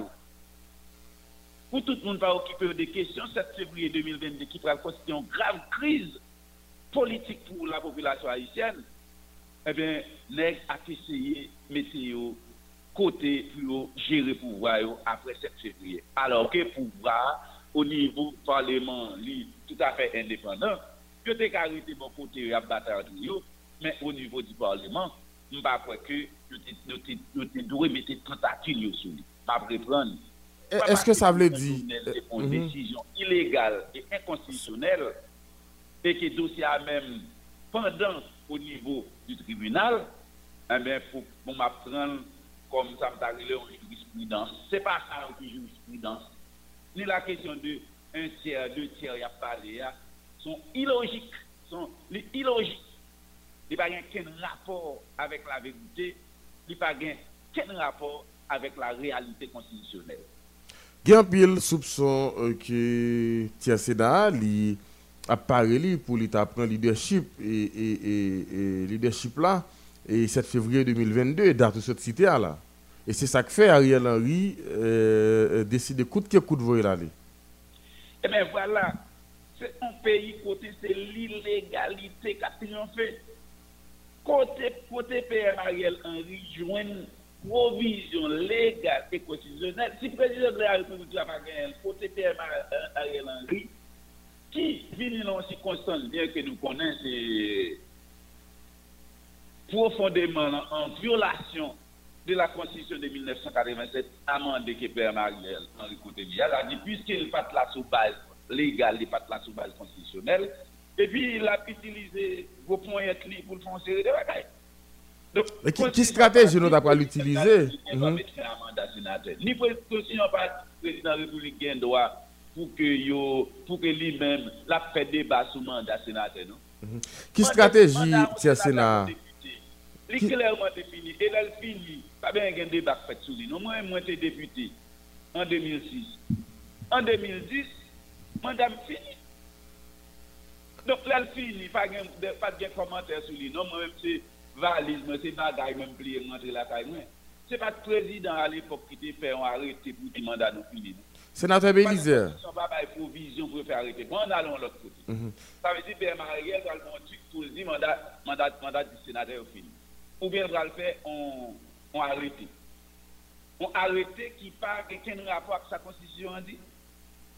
Pour tout le monde pas occuper des questions, 7 février 2022 qui pourra constituer une grave crise politique pour la population haïtienne, eh bien, les a essayé météo côté pour gérer le pouvoir après 7 février. Alors que le pouvoir, au niveau du Parlement, tout à fait indépendant, je t'ai carité mon côté à battre mais au niveau du Parlement, je ne crois que nous devons mettre tentacule sur lui. reprendre. Est-ce que ça veut dire une mhm. décision illégale et inconstitutionnelle et que le dossier a même pendant au niveau du tribunal, eh bien, faut m'apprendre comme ça m'a arrivé en jurisprudence. Ce n'est pas ça en jurisprudence. Ni la question de un tiers, deux tiers, il y a parlé, sont illogiques. Sont illogiques. Il n'y a pas aucun rapport avec la vérité. Il n'y a pas aucun rapport avec la réalité constitutionnelle. Pile soupçon euh, que Tia Seda a parlé pour l'État prendre leadership et leadership là et 7 février 2022, date de cette cité-là. Et c'est ça que fait Ariel Henry euh, euh décide de coup de coup de voyer l'aller. Eh bien voilà, c'est un pays côté, c'est l'illégalité qui a triomphé. Côté, côté PM Ariel Henry, joigne provision légale et constitutionnelle. Si le président de la République n'a pas gagné, côté PM Ariel Henry, qui vient dans circonstance, bien que nous connaissons, profondément en violation de la Constitution de 1987 amendée que PM Ariel Henry Cotelia a dit, puisqu'il n'est pas là sous base légale, il n'est pas là sous base constitutionnelle, et puis il a utilisé vos points pour le série de bagailles. Mais qui, qui stratégie nous avons l'utiliser? Ni président pas président de la République a droit pour que pour que lui-même la fait débat sur mandat sénateur non? Qui stratégie c'est Sénat? Li clairement défini et là fini pas bien un débat fait sur lui. Non moi moi été député en 2006. En 2010 mandat fini. Donc là fini pas pas de commentaire sur lui. Non moi même c'est valise, c'est bagaille même plié rentrer la caille. C'est pas le président à l'époque qui t'a fait un arrêté pour dire mandat nous fini. Sénateur Bélizer. A provision pour faire arrêter. Bon, on allons l'autre côté. Ça veut dire que Marielle va le monter pour dire mandat, mandat, mandat du sénateur fini. Ou bien va le faire, on, on arrêté. On arrêté qui part aucun rapport avec sa constitution.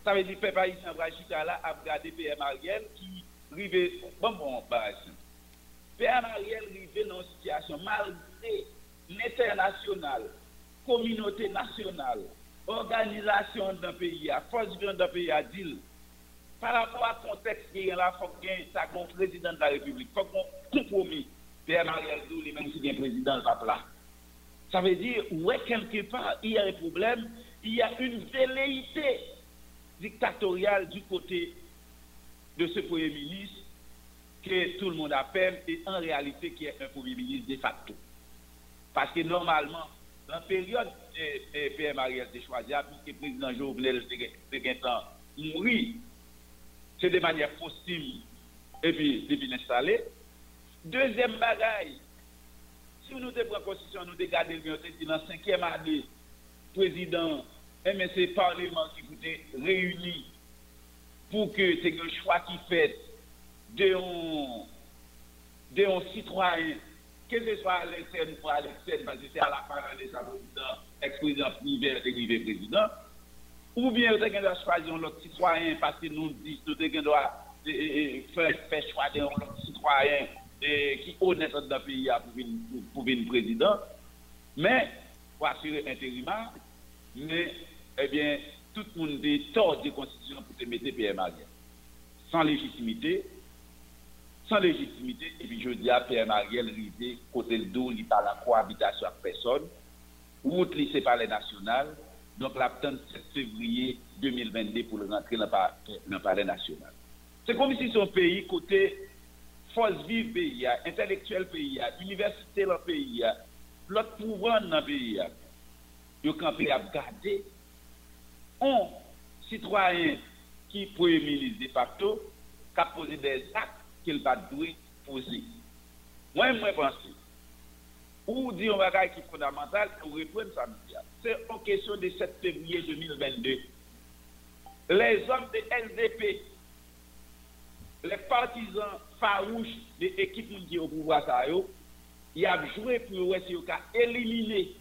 Ça veut dire que haïtien va jusqu'à là à regarder PM Ariel qui rive bon bon bah PM Ariel rive dans une situation malgré l'international, communauté nationale, organisation d'un pays, force violente d'un pays à dire, par rapport à contexte qui est là, il faut qu'il président de la République, il faut qu'on compromis. PM Ariel Dou, même si un président va là. Ça veut dire, ouais, quelque part, il y a un problème, il y a une velléité dictatoriale du côté de ce Premier ministre que tout le monde appelle et en réalité qui est un Premier ministre de facto. Parce que normalement, dans la période de PM Ariel de choisi, puisque le président Jovenel mourir, c'est de manière posthume et puis depuis installé. Deuxième bagaille, si nous devons constitution, nous devons le dans la cinquième année, président MSC Parlement qui était réuni pour que c'est un choix qui fait de un, de que ce soit à l'externe ou à l'externe, parce que c'est à la fin de sa président, ex-président privé, dérivé président, ou bien vous avez choisir l'autre citoyen parce que nous disons que nous devons faire, faire choix d'un autre citoyen qui honnête dans le pays pour venir président, mais pour assurer l'intérim, mais eh bien, tout le monde est tort de constitution pour te mettre PM Ariel. Sans légitimité, sans légitimité, et puis je dis à PM Ariel, rivé, côté le dos, il parle cohabitation avec personne, route lycée palais national, donc la 7 février 2022 pour rentrer dans le palais national. C'est comme si son pays, côté force vive pays, intellectuel pays, université pays, l'autre pouvoir dans le pays, il y a garder un citoyen qui ministre de facto, qui a posé des actes qu'il va devoir poser. Moi, je pense, ou dit un bagage qui est fondamental, pour répondre ça, c'est en question de 7 février 2022. Les hommes de LDP, les partisans farouches de l'équipe qui est au pouvoir, ils ont joué pour éliminer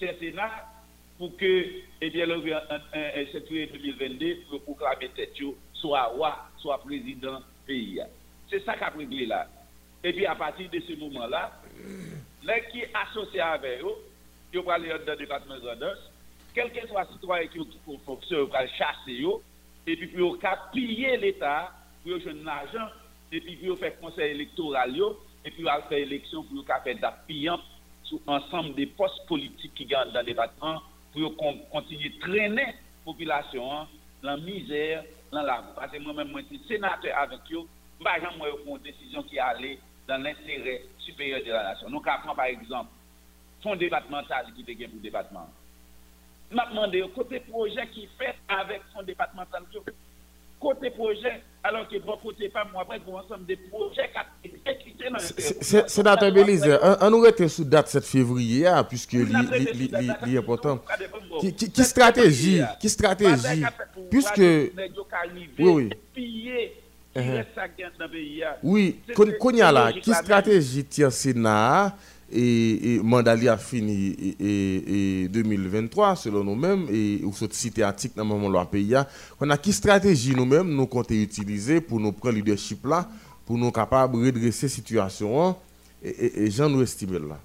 ce Sénat pour que, eh bien, le 7 février 2022, pour proclamer soit roi, soit président pays. C'est ça qu'a réglé là. Et puis à partir de ce moment-là, les qui associés avec eux, qui vont aller dans le département de quel que soit citoyen qui ont fonctionné, va chasser eux, et puis pour piller l'État, pour jouer de l'argent, et puis pour faire conseil électoral, et puis pour faire élection, pour faire des sur ensemble des postes politiques qui gagnent dans le département, pour continuer de traîner la population dans la misère, dans la Parce que moi-même, je suis sénateur avec eux, je moi une décision qui allait dans l'intérêt supérieur de la nation. Avons par exemple fonds départemental qui est pour le département. Je me demandé côté projet qui fait avec fonds départemental côté projet, alors que bon côté pas moi, après, pour ensemble des projets qui exécutés dans le Sénateur Belize, on nous était sous date 7 février, hein, puisque est important. Qui stratégie, qui stratégie, puisque, oui, oui. Uh-huh. ya. Oui, la men. stratégie tient Sénat et, et mandat li a fini et, et- et 2023 selon nous-mêmes et ou cette cité article dans le moment là pays a, qu'on a qui stratégie nous-mêmes nous comptons utiliser pour nous prendre leadership là pour nous capables de redresser situation hein, et, j'en nous estimer là.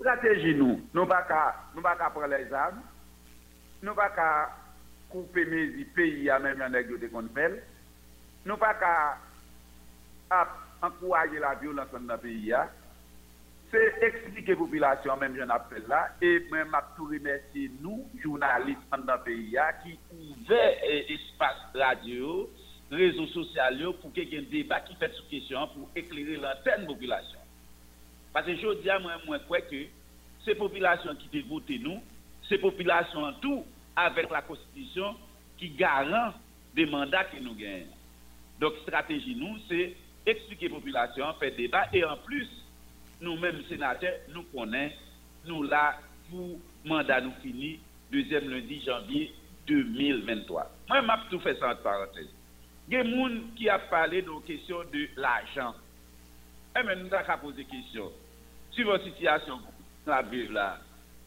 Stratégie nous, nous pas nous pas prendre les armes, nous pas couper mes pays à même de qu'on fait, nous pas encourager la violence dans le pays à. C'est expliquer la population, même j'en appelle là, et même à tout remercier nous, journalistes dans le pays à, qui ouvrent eh, espace radio, réseaux sociaux pour qu'il y ait un débat qui fait sur question pour éclairer l'antenne population. Parce que je dis à moi, moi, crois que ces populations qui voté nous, ces populations en tout, avec la Constitution, qui garant des mandats que nous gagnons. Donc, stratégie, nous, c'est expliquer la population, faire débat, et en plus, nous-mêmes, sénateurs, nous connaissons, nous là, pour mandat nous fini, deuxième lundi janvier 2023. Moi, je tout fait ça entre parenthèses. Il y a des gens qui a parlé de la question de l'argent. Eh bien, nous avons posé des questions. Sur votre situation, la vivre là,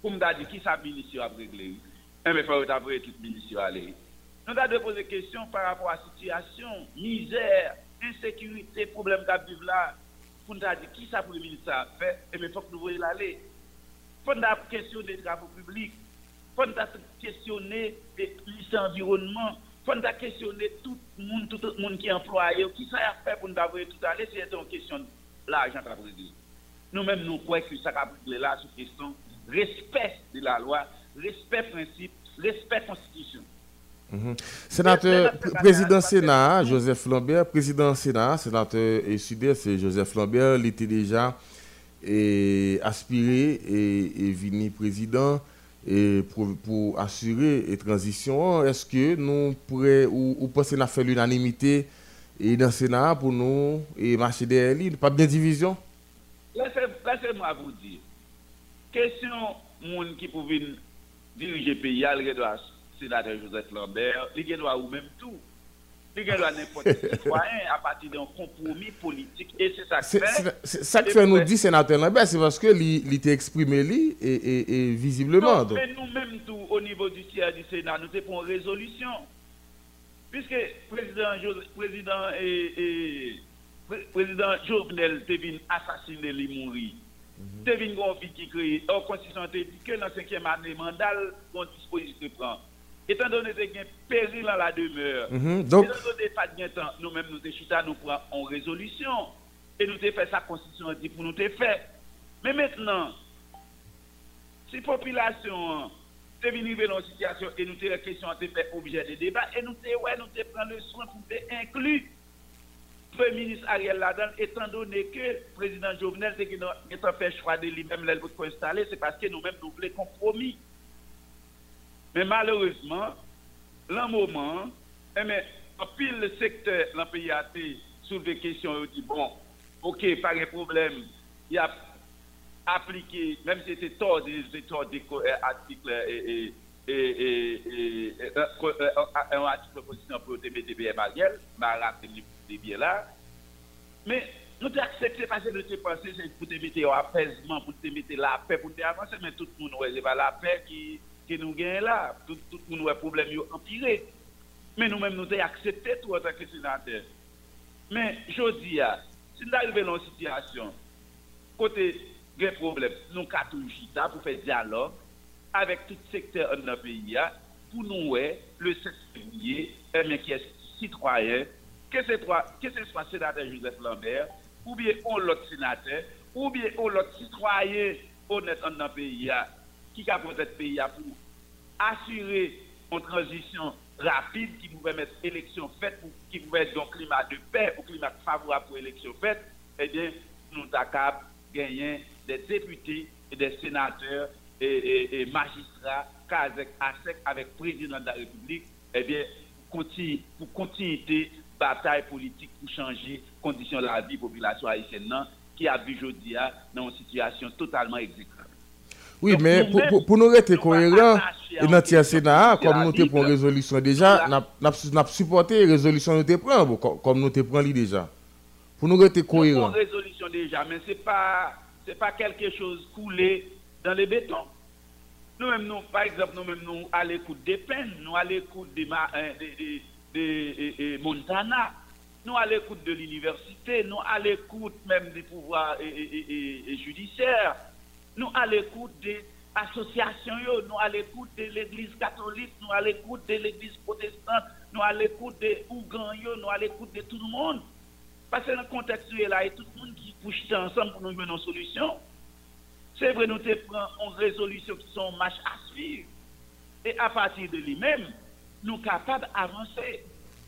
pour me dire qui ça ministre a réglé? Eh il faut que tout ministre. Nous avons posé des questions par rapport à la situation, misère, insécurité, problème qu'a là. Pour nous dire qui ça pour le ministre a fait. Eh bien, il faut que nous voyons l'aller. Il faut questionner les travaux publics. Il faut questionner l'environnement. Il faut questionner tout le monde, tout le monde qui est employé. Qui ça a fait pour nous avoir tout aller, c'est une question de l'argent qu'a réglé. Nous-mêmes, nous croyons que ça a réglé là sur question respect de la loi, respect principe, respect constitution. Mhm. Sénateur, pr- président Sénat, Joseph Lambert, président Sénat, sénateur et sud c'est Joseph Lambert, il était déjà et, aspiré et, et venu président et pour, pour assurer la transition. Est-ce que nous pourrions, ou, ou pensez faire l'unanimité dans le Sénat pour nous et marcher derrière lui, pas bien division? Laissez- Laissez-moi vous dire, question monde qui pouvait diriger le pays, il doit sénateur Joseph Lambert, il doit ou même tout. Il doit n'importe quel citoyen à partir d'un compromis politique. Et c'est ça que fait. c'est- ça que fait nous dit sénateur Lambert, c'est parce que il était exprimé lui et, et, et visiblement. Non, donc. mais nous-mêmes, tout, au niveau du siège du Sénat, nous avons une résolution. Puisque président, Jo- président, et, et- pré- président Jovenel te venu assassiner les mourir. Te venu gonfi qui crée, en constitution dit que dans la cinquième année mandale, on disposition prend. Étant donné que y a un péril dans la demeure, Mhm, donc- étant donné pas de temps, nous-mêmes, nous te chita, nous prenons en résolution. Et nous te fait sa constitution dit pour nous te faire. Mais maintenant, si la population est venue dans une situation et nous avons la question de faire objet de débat, et nous avons ouais, nous te prendre le soin pour te inclure le Premier ministre Ariel Ladan, étant donné que le président Jovenel a fait choix de lui-même là, pour installer, c'est parce que nous-mêmes nous voulons compromis. Mais malheureusement, dans moment, eh en pile le secteur dans le pays a été soulevé il dit bon, ok, pas de problème, il a appliqué, même si c'était tort, c'était tort euh, articles et, et, et, euh, euh, un article de constitution pour Mariel, m'a rappelé des bien là. Mais nous avons accepté parce que nous avons pensé pour te mettre en apaisement, pour te mettre la paix, pour te avancer, mais tout le monde, c'est pas la paix qui, qui nous gagne là. Tout, le monde a problème empiré. Mais nous-mêmes, nous avons accepté tout en tant que sénateur. Mais je dis, ah, si nous arrivons dans une situation, côté des problèmes, nous avons pour faire dialogue avec tout secteur de notre pays, ah, pour nous, le 7 février, eh bien, qui est citoyen, que ce soit, que sénateur Joseph Lambert, ou bien un autre sénateur, ou bien un autre citoyen honnête dans notre pays, qui a peut-être pays ah, pour assurer une transition rapide qui pouvait mettre élection faite, qui pouvait être un climat de paix, un climat favorable pour élection faite, eh bien, nous de gagner des députés et des sénateurs et, et- et magistrats avec, avec, président de la République, eh bien, pour continuer bataille politique pour changer les conditions de la vie de la population haïtienne, qui a vu aujourd'hui dans une situation totalement exécrable. Oui, Donc, mais nous pour, pour, pour nous rester cohérents, et dans le Sénat, comme nous te prenons résolution déjà, nous avons supporté la résolution nous te prenons, comme- nous prenons déjà. Pour nous rester Nous cohérents. avons résolution déjà, mais ce n'est pas, pas quelque chose coulé dans le béton. Nous-mêmes, nous, par exemple, nous-mêmes, nous, à l'écoute des peines, nous, à l'écoute des, hein, des, des- Montana, nous, à l'écoute de l'université, nous, à l'écoute même des pouvoirs et- et- et judiciaires, nous, à l'écoute des associations, nous, à l'écoute de l'église catholique, nous, à l'écoute de l'église protestante, nous, à l'écoute des Ougans, nous, à l'écoute de tout le monde. Parce que dans le contexte là, et tout le monde qui pousse ensemble pour nous mener une solution. C'est vrai, nous te prenons une résolution qui sont marche à suivre. Et à partir de lui-même, nous sommes capables d'avancer.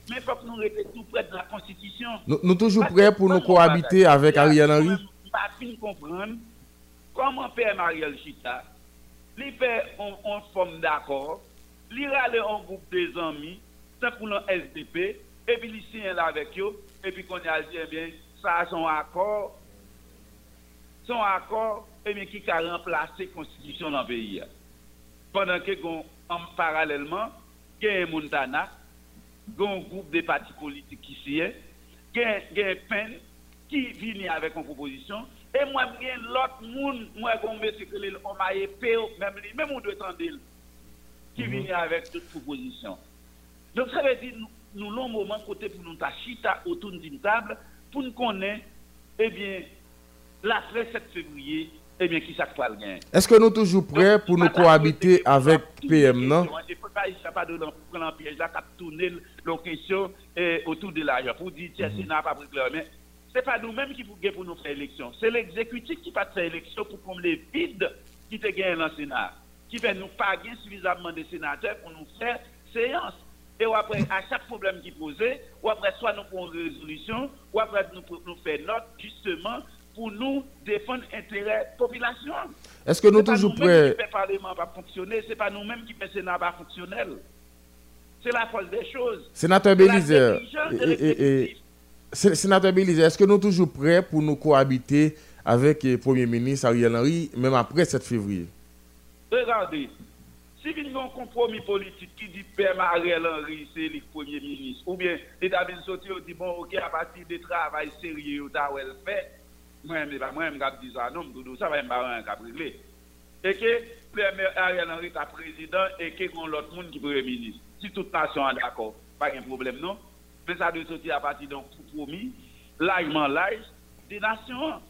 Mais il faut que nous restions tout près de la Constitution. Nous, nous toujours prêts pour nous cohabiter avec Ariel Henry? Pas fin comprendre comment Père Mariel Chita, lui fait en forme d'accord, lui râle en groupe des amis, c'est pour le SDP, et puis il signe là avec eux, et puis qu'on a dit, eh bien, ça son accord, son accord, et bien, qui a remplacé la constitution dans le pays. Pendant que, en parallèlement, il y a Montana, un groupe de partis politiques qui s'y est, il y a PEN qui vient avec une proposition, et moi, a l'autre monde, moi, je dit, on m'a épée, même lui, même on doit attendre, qui vient avec toute proposition. Donc, ça veut dire, nous, nous avons un moment côté pour nous chita autour d'une table, pour nous connaître, eh bien, l'après 7 février, eh bien, qui ça va le gagner. Est-ce que nous toujours prêts pour nous cohabiter avec PM, non? Il ne pas, de prendre un piège là, tourner la eh, autour de l'argent. Pour dire, tiens, c'est n'a pas pris clair. Mais n'est pas nous-mêmes qui pouvons pour nous faire élection. C'est l'exécutif qui va faire élection pour combler les vides qui te gagnent dans le Sénat. Qui fait nous pas gagner suffisamment de sénateurs pour nous faire séance. Et après, à chaque problème qui posait, ou après, soit nous prenons une résolution, ou après, nous, nous faisons note, justement, pour nous défendre l'intérêt de la population. Est-ce que nous C'est pas toujours nous-mêmes prêts qui le Parlement pas fonctionner, c'est pas nous-mêmes qui fait le Sénat pas fonctionnel. C'est la force des choses. Sénateur Bélizer, et- et- et- Sénateur Bélizer, est-ce que nous toujours prêts pour nous cohabiter avec le Premier ministre Ariel Henry, même après 7 février? Regardez, si il y a un compromis politique qui dit Père Ariel Henry, c'est le Premier ministre, ou bien l'État et dit bon, ok, à partir du travail sérieux, vous avez fait, moi, je ne moi, je dis ça, non, ça va me réglé. Et que Père Ariel Henry est président et que l'autre monde qui est Premier ministre. Si toute nation est d'accord, pas de problème, non? Mais ça doit sortir à partir d'un compromis, largement large, des nations.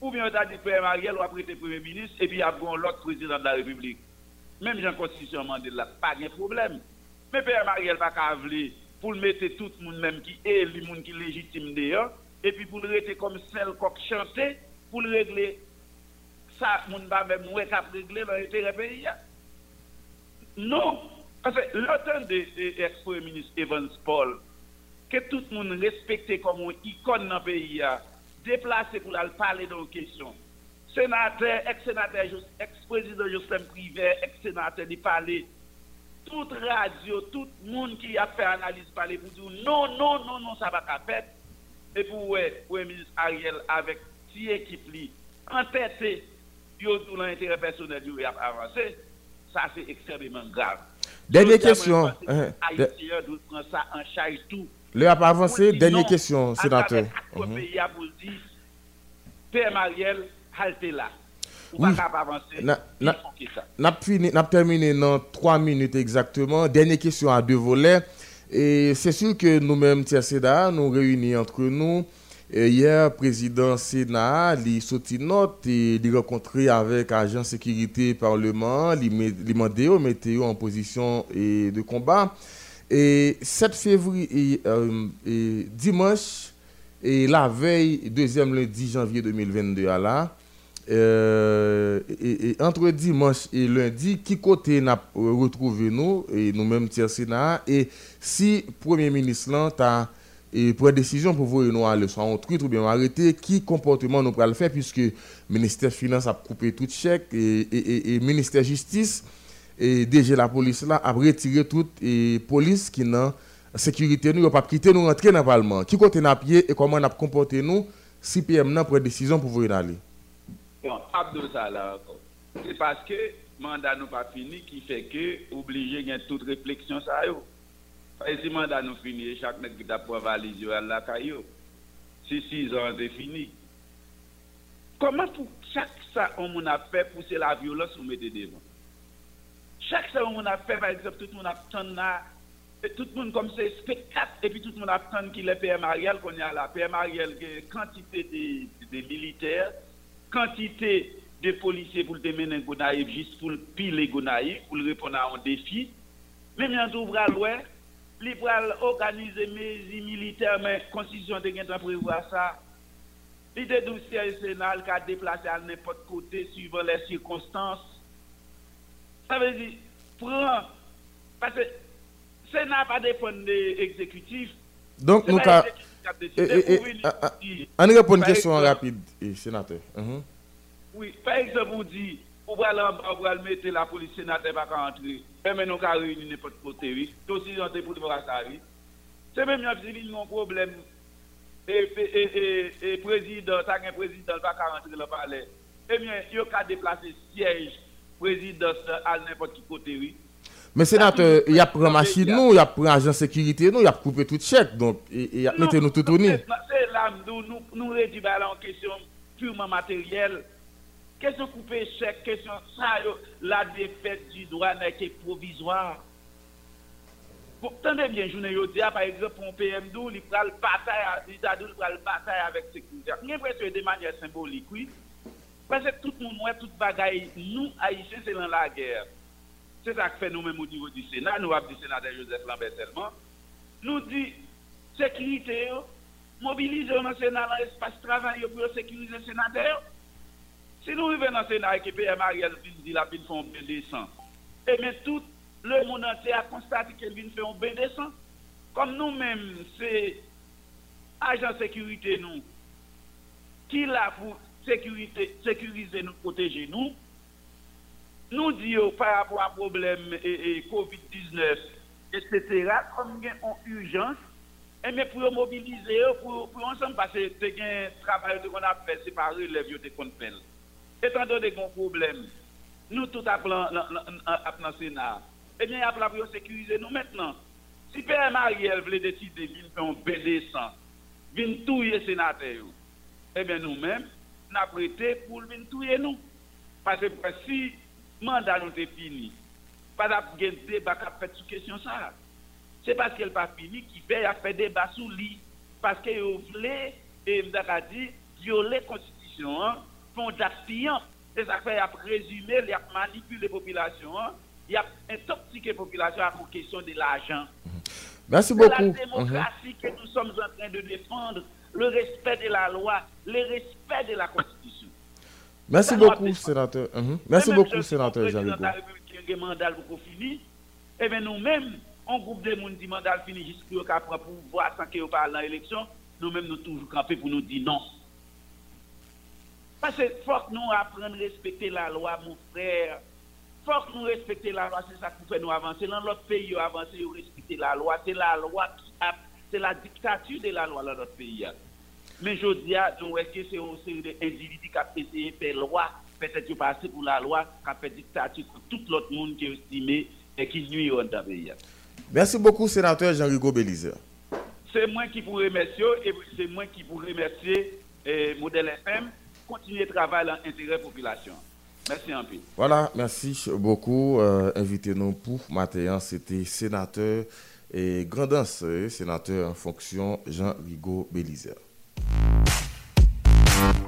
Ou bien on a dit Père Mariel ou après le Premier ministre, et puis il y a bon l'autre président de la République. Même Jean Constitution Mandela, pas de problème. Mais Père Mariel va pas vouloir pour le mettre tout le monde même qui est le monde qui est légitime d'ailleurs, et puis pour le rester comme celle coq chanté, pour le régler, ça, moun va même cap régler l'intérêt pays. Non, parce que l'automne de l'ex-premier ministre Evans Paul, que tout le monde respecte comme une icône dans le pays, a, déplacé pour aller parler de questions. Sénateur, ex-sénateur, ex-président Justin Privé, ex-sénateur, il parler. Toute radio, tout le monde qui a fait analyse parler pour dire non, non, non, non, ça va pas faire. Et pour ouais, le ministre Ariel avec si équipe li, entêté, yo tout l'intérêt personnel lui a avancé, ça c'est extrêmement grave. Dernière question, Haïtiens doivent prendre ça en charge tout. Le a pas avancé, dernière question, sénateur. Mhm. pays, pour dire, Père Mariel, halte là. Ou Oui. Na- terminé dans trois minutes exactement. Dernière question à deux volets. Et c'est sûr que nous-mêmes, TSEDA, nous réunis entre nous. Et hier, président Sénat, il sorti note et il rencontré avec agent sécurité parlement, il demandé au météo en position et de combat. Et 7 février, et, euh, et dimanche, et la veille, deuxième lundi janvier 2022 à là, euh, et, entre dimanche et lundi, qui côté n'a retrouvé nous, et nous-mêmes, tiers Sénat, et si Premier ministre là, et prend décision pour vous nous aller soit en ou bien arrêter, qui comportement nous pourra le faire, puisque le ministère Finance a coupé tout chèque, et, et, et, ministère Justice, et déjà la police là, a retiré toute police qui n'a sécurité, nous, pas quitté nous rentrer dans le Parlement. Qui côté n'a pied et comment n'a comporté nous, si PM n'a prend décision pour vous y aller. Bon, Abdou là c'est parce que mandat nous pas fini qui fait que obligé gain toute réflexion ça yo. Et si mandat nous fini, chaque nèg qui t'a pour valise la caillou. Si 6 ans c'est fini. Comment pour chaque ça on a fait pousser la violence ou mettre devant Chaque ça on a fait par exemple tout le monde attend là tout le monde comme c'est spectacle et puis tout le monde attend qu'il est PM Ariel qu'on a là PM Ariel quantité de, de militaires quantité de policiers pour te mener Gonaïve juste pour piler Gonaïve, pour répondre à un défi. Mais bien tout bras loin, li pral militaires, mais la constitution de gen prévoir ça. L'idée du siège sénat qui a déplacé à n'importe côté suivant les circonstances. Ça veut dire, prend, parce que le Sénat pas dépendre de l'exécutif. Donc, nous, pas on répond à une question rapide, sénateur. Mhm. Oui, par exemple, vous dites, vous allez mettre la police sénateur pas entrer. Maintenant, nous avons réuni n'importe côté, oui. Tout aussi, on pour voir ça, oui. C'est même si un problème. Et, président, ça un président pas rentrer dans le palais. Eh bien, il y a déplacer siège président à n'importe quel côté, oui. Mais sénateur, il y a pris machine nous, il y a pris agent sécurité nous, il y a coupé tout chèque, donc il y a nous tout au nid. C'est là, nous, nous, réduisons en question purement matérielle. Question chèque, question ça, la défaite du droit n'est que provisoire. Vous entendez bien, je ne dis par exemple, pour un PM12, il prend le bataille, il prend le bataille avec sécurité. J'ai l'impression de manière symbolique, oui. Parce que tout le monde, tout bagaille, nous, Haïtiens, c'est dans la guerre. C'est ça que fait nous-mêmes au niveau du Sénat, nous avons dit sénateur Joseph Lambert tellement. Nous dit sécurité, mobiliser le Sénat, dans l'espace de travail pour sécuriser le sénateur. Si nous vivons dans le Sénat et que PM Ariel dit la ville fait un bain descend, et bien tout le monde entier a constaté qu'elle vient faire un bain descend. Comme nous-mêmes, c'est agent sécurité nous, qui l'a pour sécurité, sécuriser nous, protéger nous, nous disons par rapport à problème et, COVID-19, etc., comme il y a une urgence, et mais pour mobiliser, pour, pour ensemble, parce que c'est un travail qu'on a fait, c'est pas relève de qu'on fait. Étant donné qu'on problème, nous tout appelons à Sénat, eh bien, il y a pour sécuriser nous maintenant. Si Père Marielle voulait décider de faire un BD100, venir touiller sénateur, eh bien, nous-mêmes, avons prêté pour venir touiller nous. Parce que si mandat nous est fini. Pas de débat qui a fait sur question ça. C'est parce qu'elle n'est pas fini qu'il fait a fait débat sur lui. Parce qu'il voulait, et dit, violer la constitution, hein, font d'action. Et ça fait a présumé, il a manipulé la population, hein. il a intoxiqué la population à pour question de l'argent. Merci beaucoup. C'est la démocratie que nous sommes en train de défendre, le respect de la loi, le respect de la constitution. Merci beaucoup, sénateur. Mhm. Merci beaucoup, sénateur qui pour finir. Eh bien, nous-mêmes, un groupe de monde dit mandat fini jusqu'à pour pouvoir sans qu'il parle dans l'élection, nous-mêmes, nous toujours campés pour nous dire non. Parce qu'il faut que nous apprenions à respecter la loi, mon frère. Faut que nous respections la loi, c'est ça qui fait nous avancer. Dans l'autre pays, avancer, respecter la loi. C'est la loi qui a, c'est la dictature de la loi dans notre pays. Mais je dis, nous est-ce que c'est une série d'individus qui ont essayé de faire loi, peut-être passer pour la loi, qui a fait dictature pour tout l'autre monde qui est estimé et qui nuit au pays. Merci beaucoup, sénateur Jean-Hugo Belize. C'est moi qui vous remercie et c'est moi qui vous remercie, eh, Modèle FM, continuer à travailler dans l'intérêt de la population. Merci un peu. Voilà, merci beaucoup. Euh, Invitez-nous pour matin, c'était sénateur et grandance, sénateur en fonction Jean-Rigaud Belize.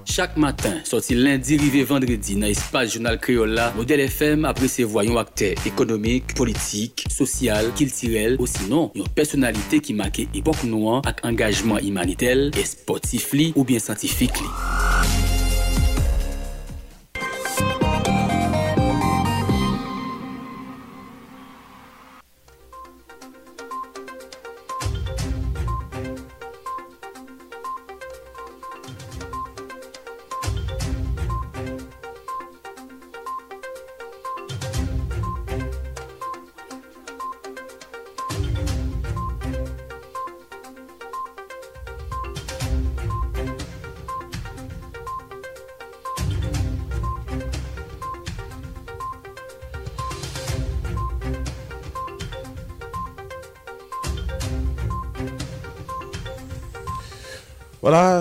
Chaque matin, sorti lundi, rivé vendredi, dans l'espace journal créole Modèle FM après ses voyants acteurs économiques, politiques, social, culturels, ou sinon, une personnalité qui marque époque noire avec engagement humanitaire et sportif ou bien scientifique.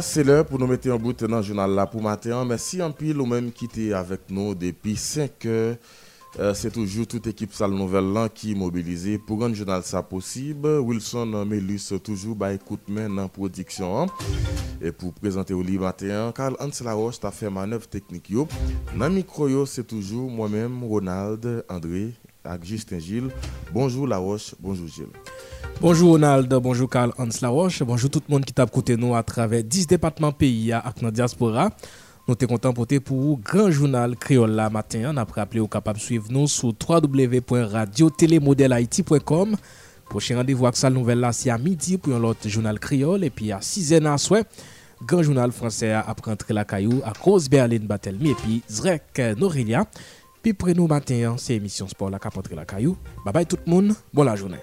C'est l'heure pour nous mettre en bout dans le journal là pour matin. Merci en pile ou même qui était avec nous depuis 5 heures. Euh, c'est toujours toute équipe Salle Nouvelle qui est mobilisée pour le journal ça possible. Wilson Melus toujours bah écoute dans production hein. et pour présenter au livre matin, Carl Hans Laroche t'a fait manœuvre technique. Dans micro yo, c'est toujours moi-même Ronald André avec Justin Gilles. Bonjour Laroche, bonjour Gilles. Bonjour Ronald, bonjour Carl Hans Laroche, bonjour tout le monde qui t'a écouté nous à travers 10 départements pays avec notre diaspora. Nous sommes contents pour pour Grand Journal Créole la matin. On a appelé au capable de suivre nous sur www.radiotélémodelhaïti.com. Prochain rendez-vous avec ça nouvelle là, c'est à midi pour un autre journal créole. Et puis à 6 h à soir, Grand Journal français après entrer la caillou à cause Berlin Batelmi et puis Zrek Norelia. Puis pour nous matin, c'est émission sport la cap la caillou. Bye bye tout le monde, bonne la journée.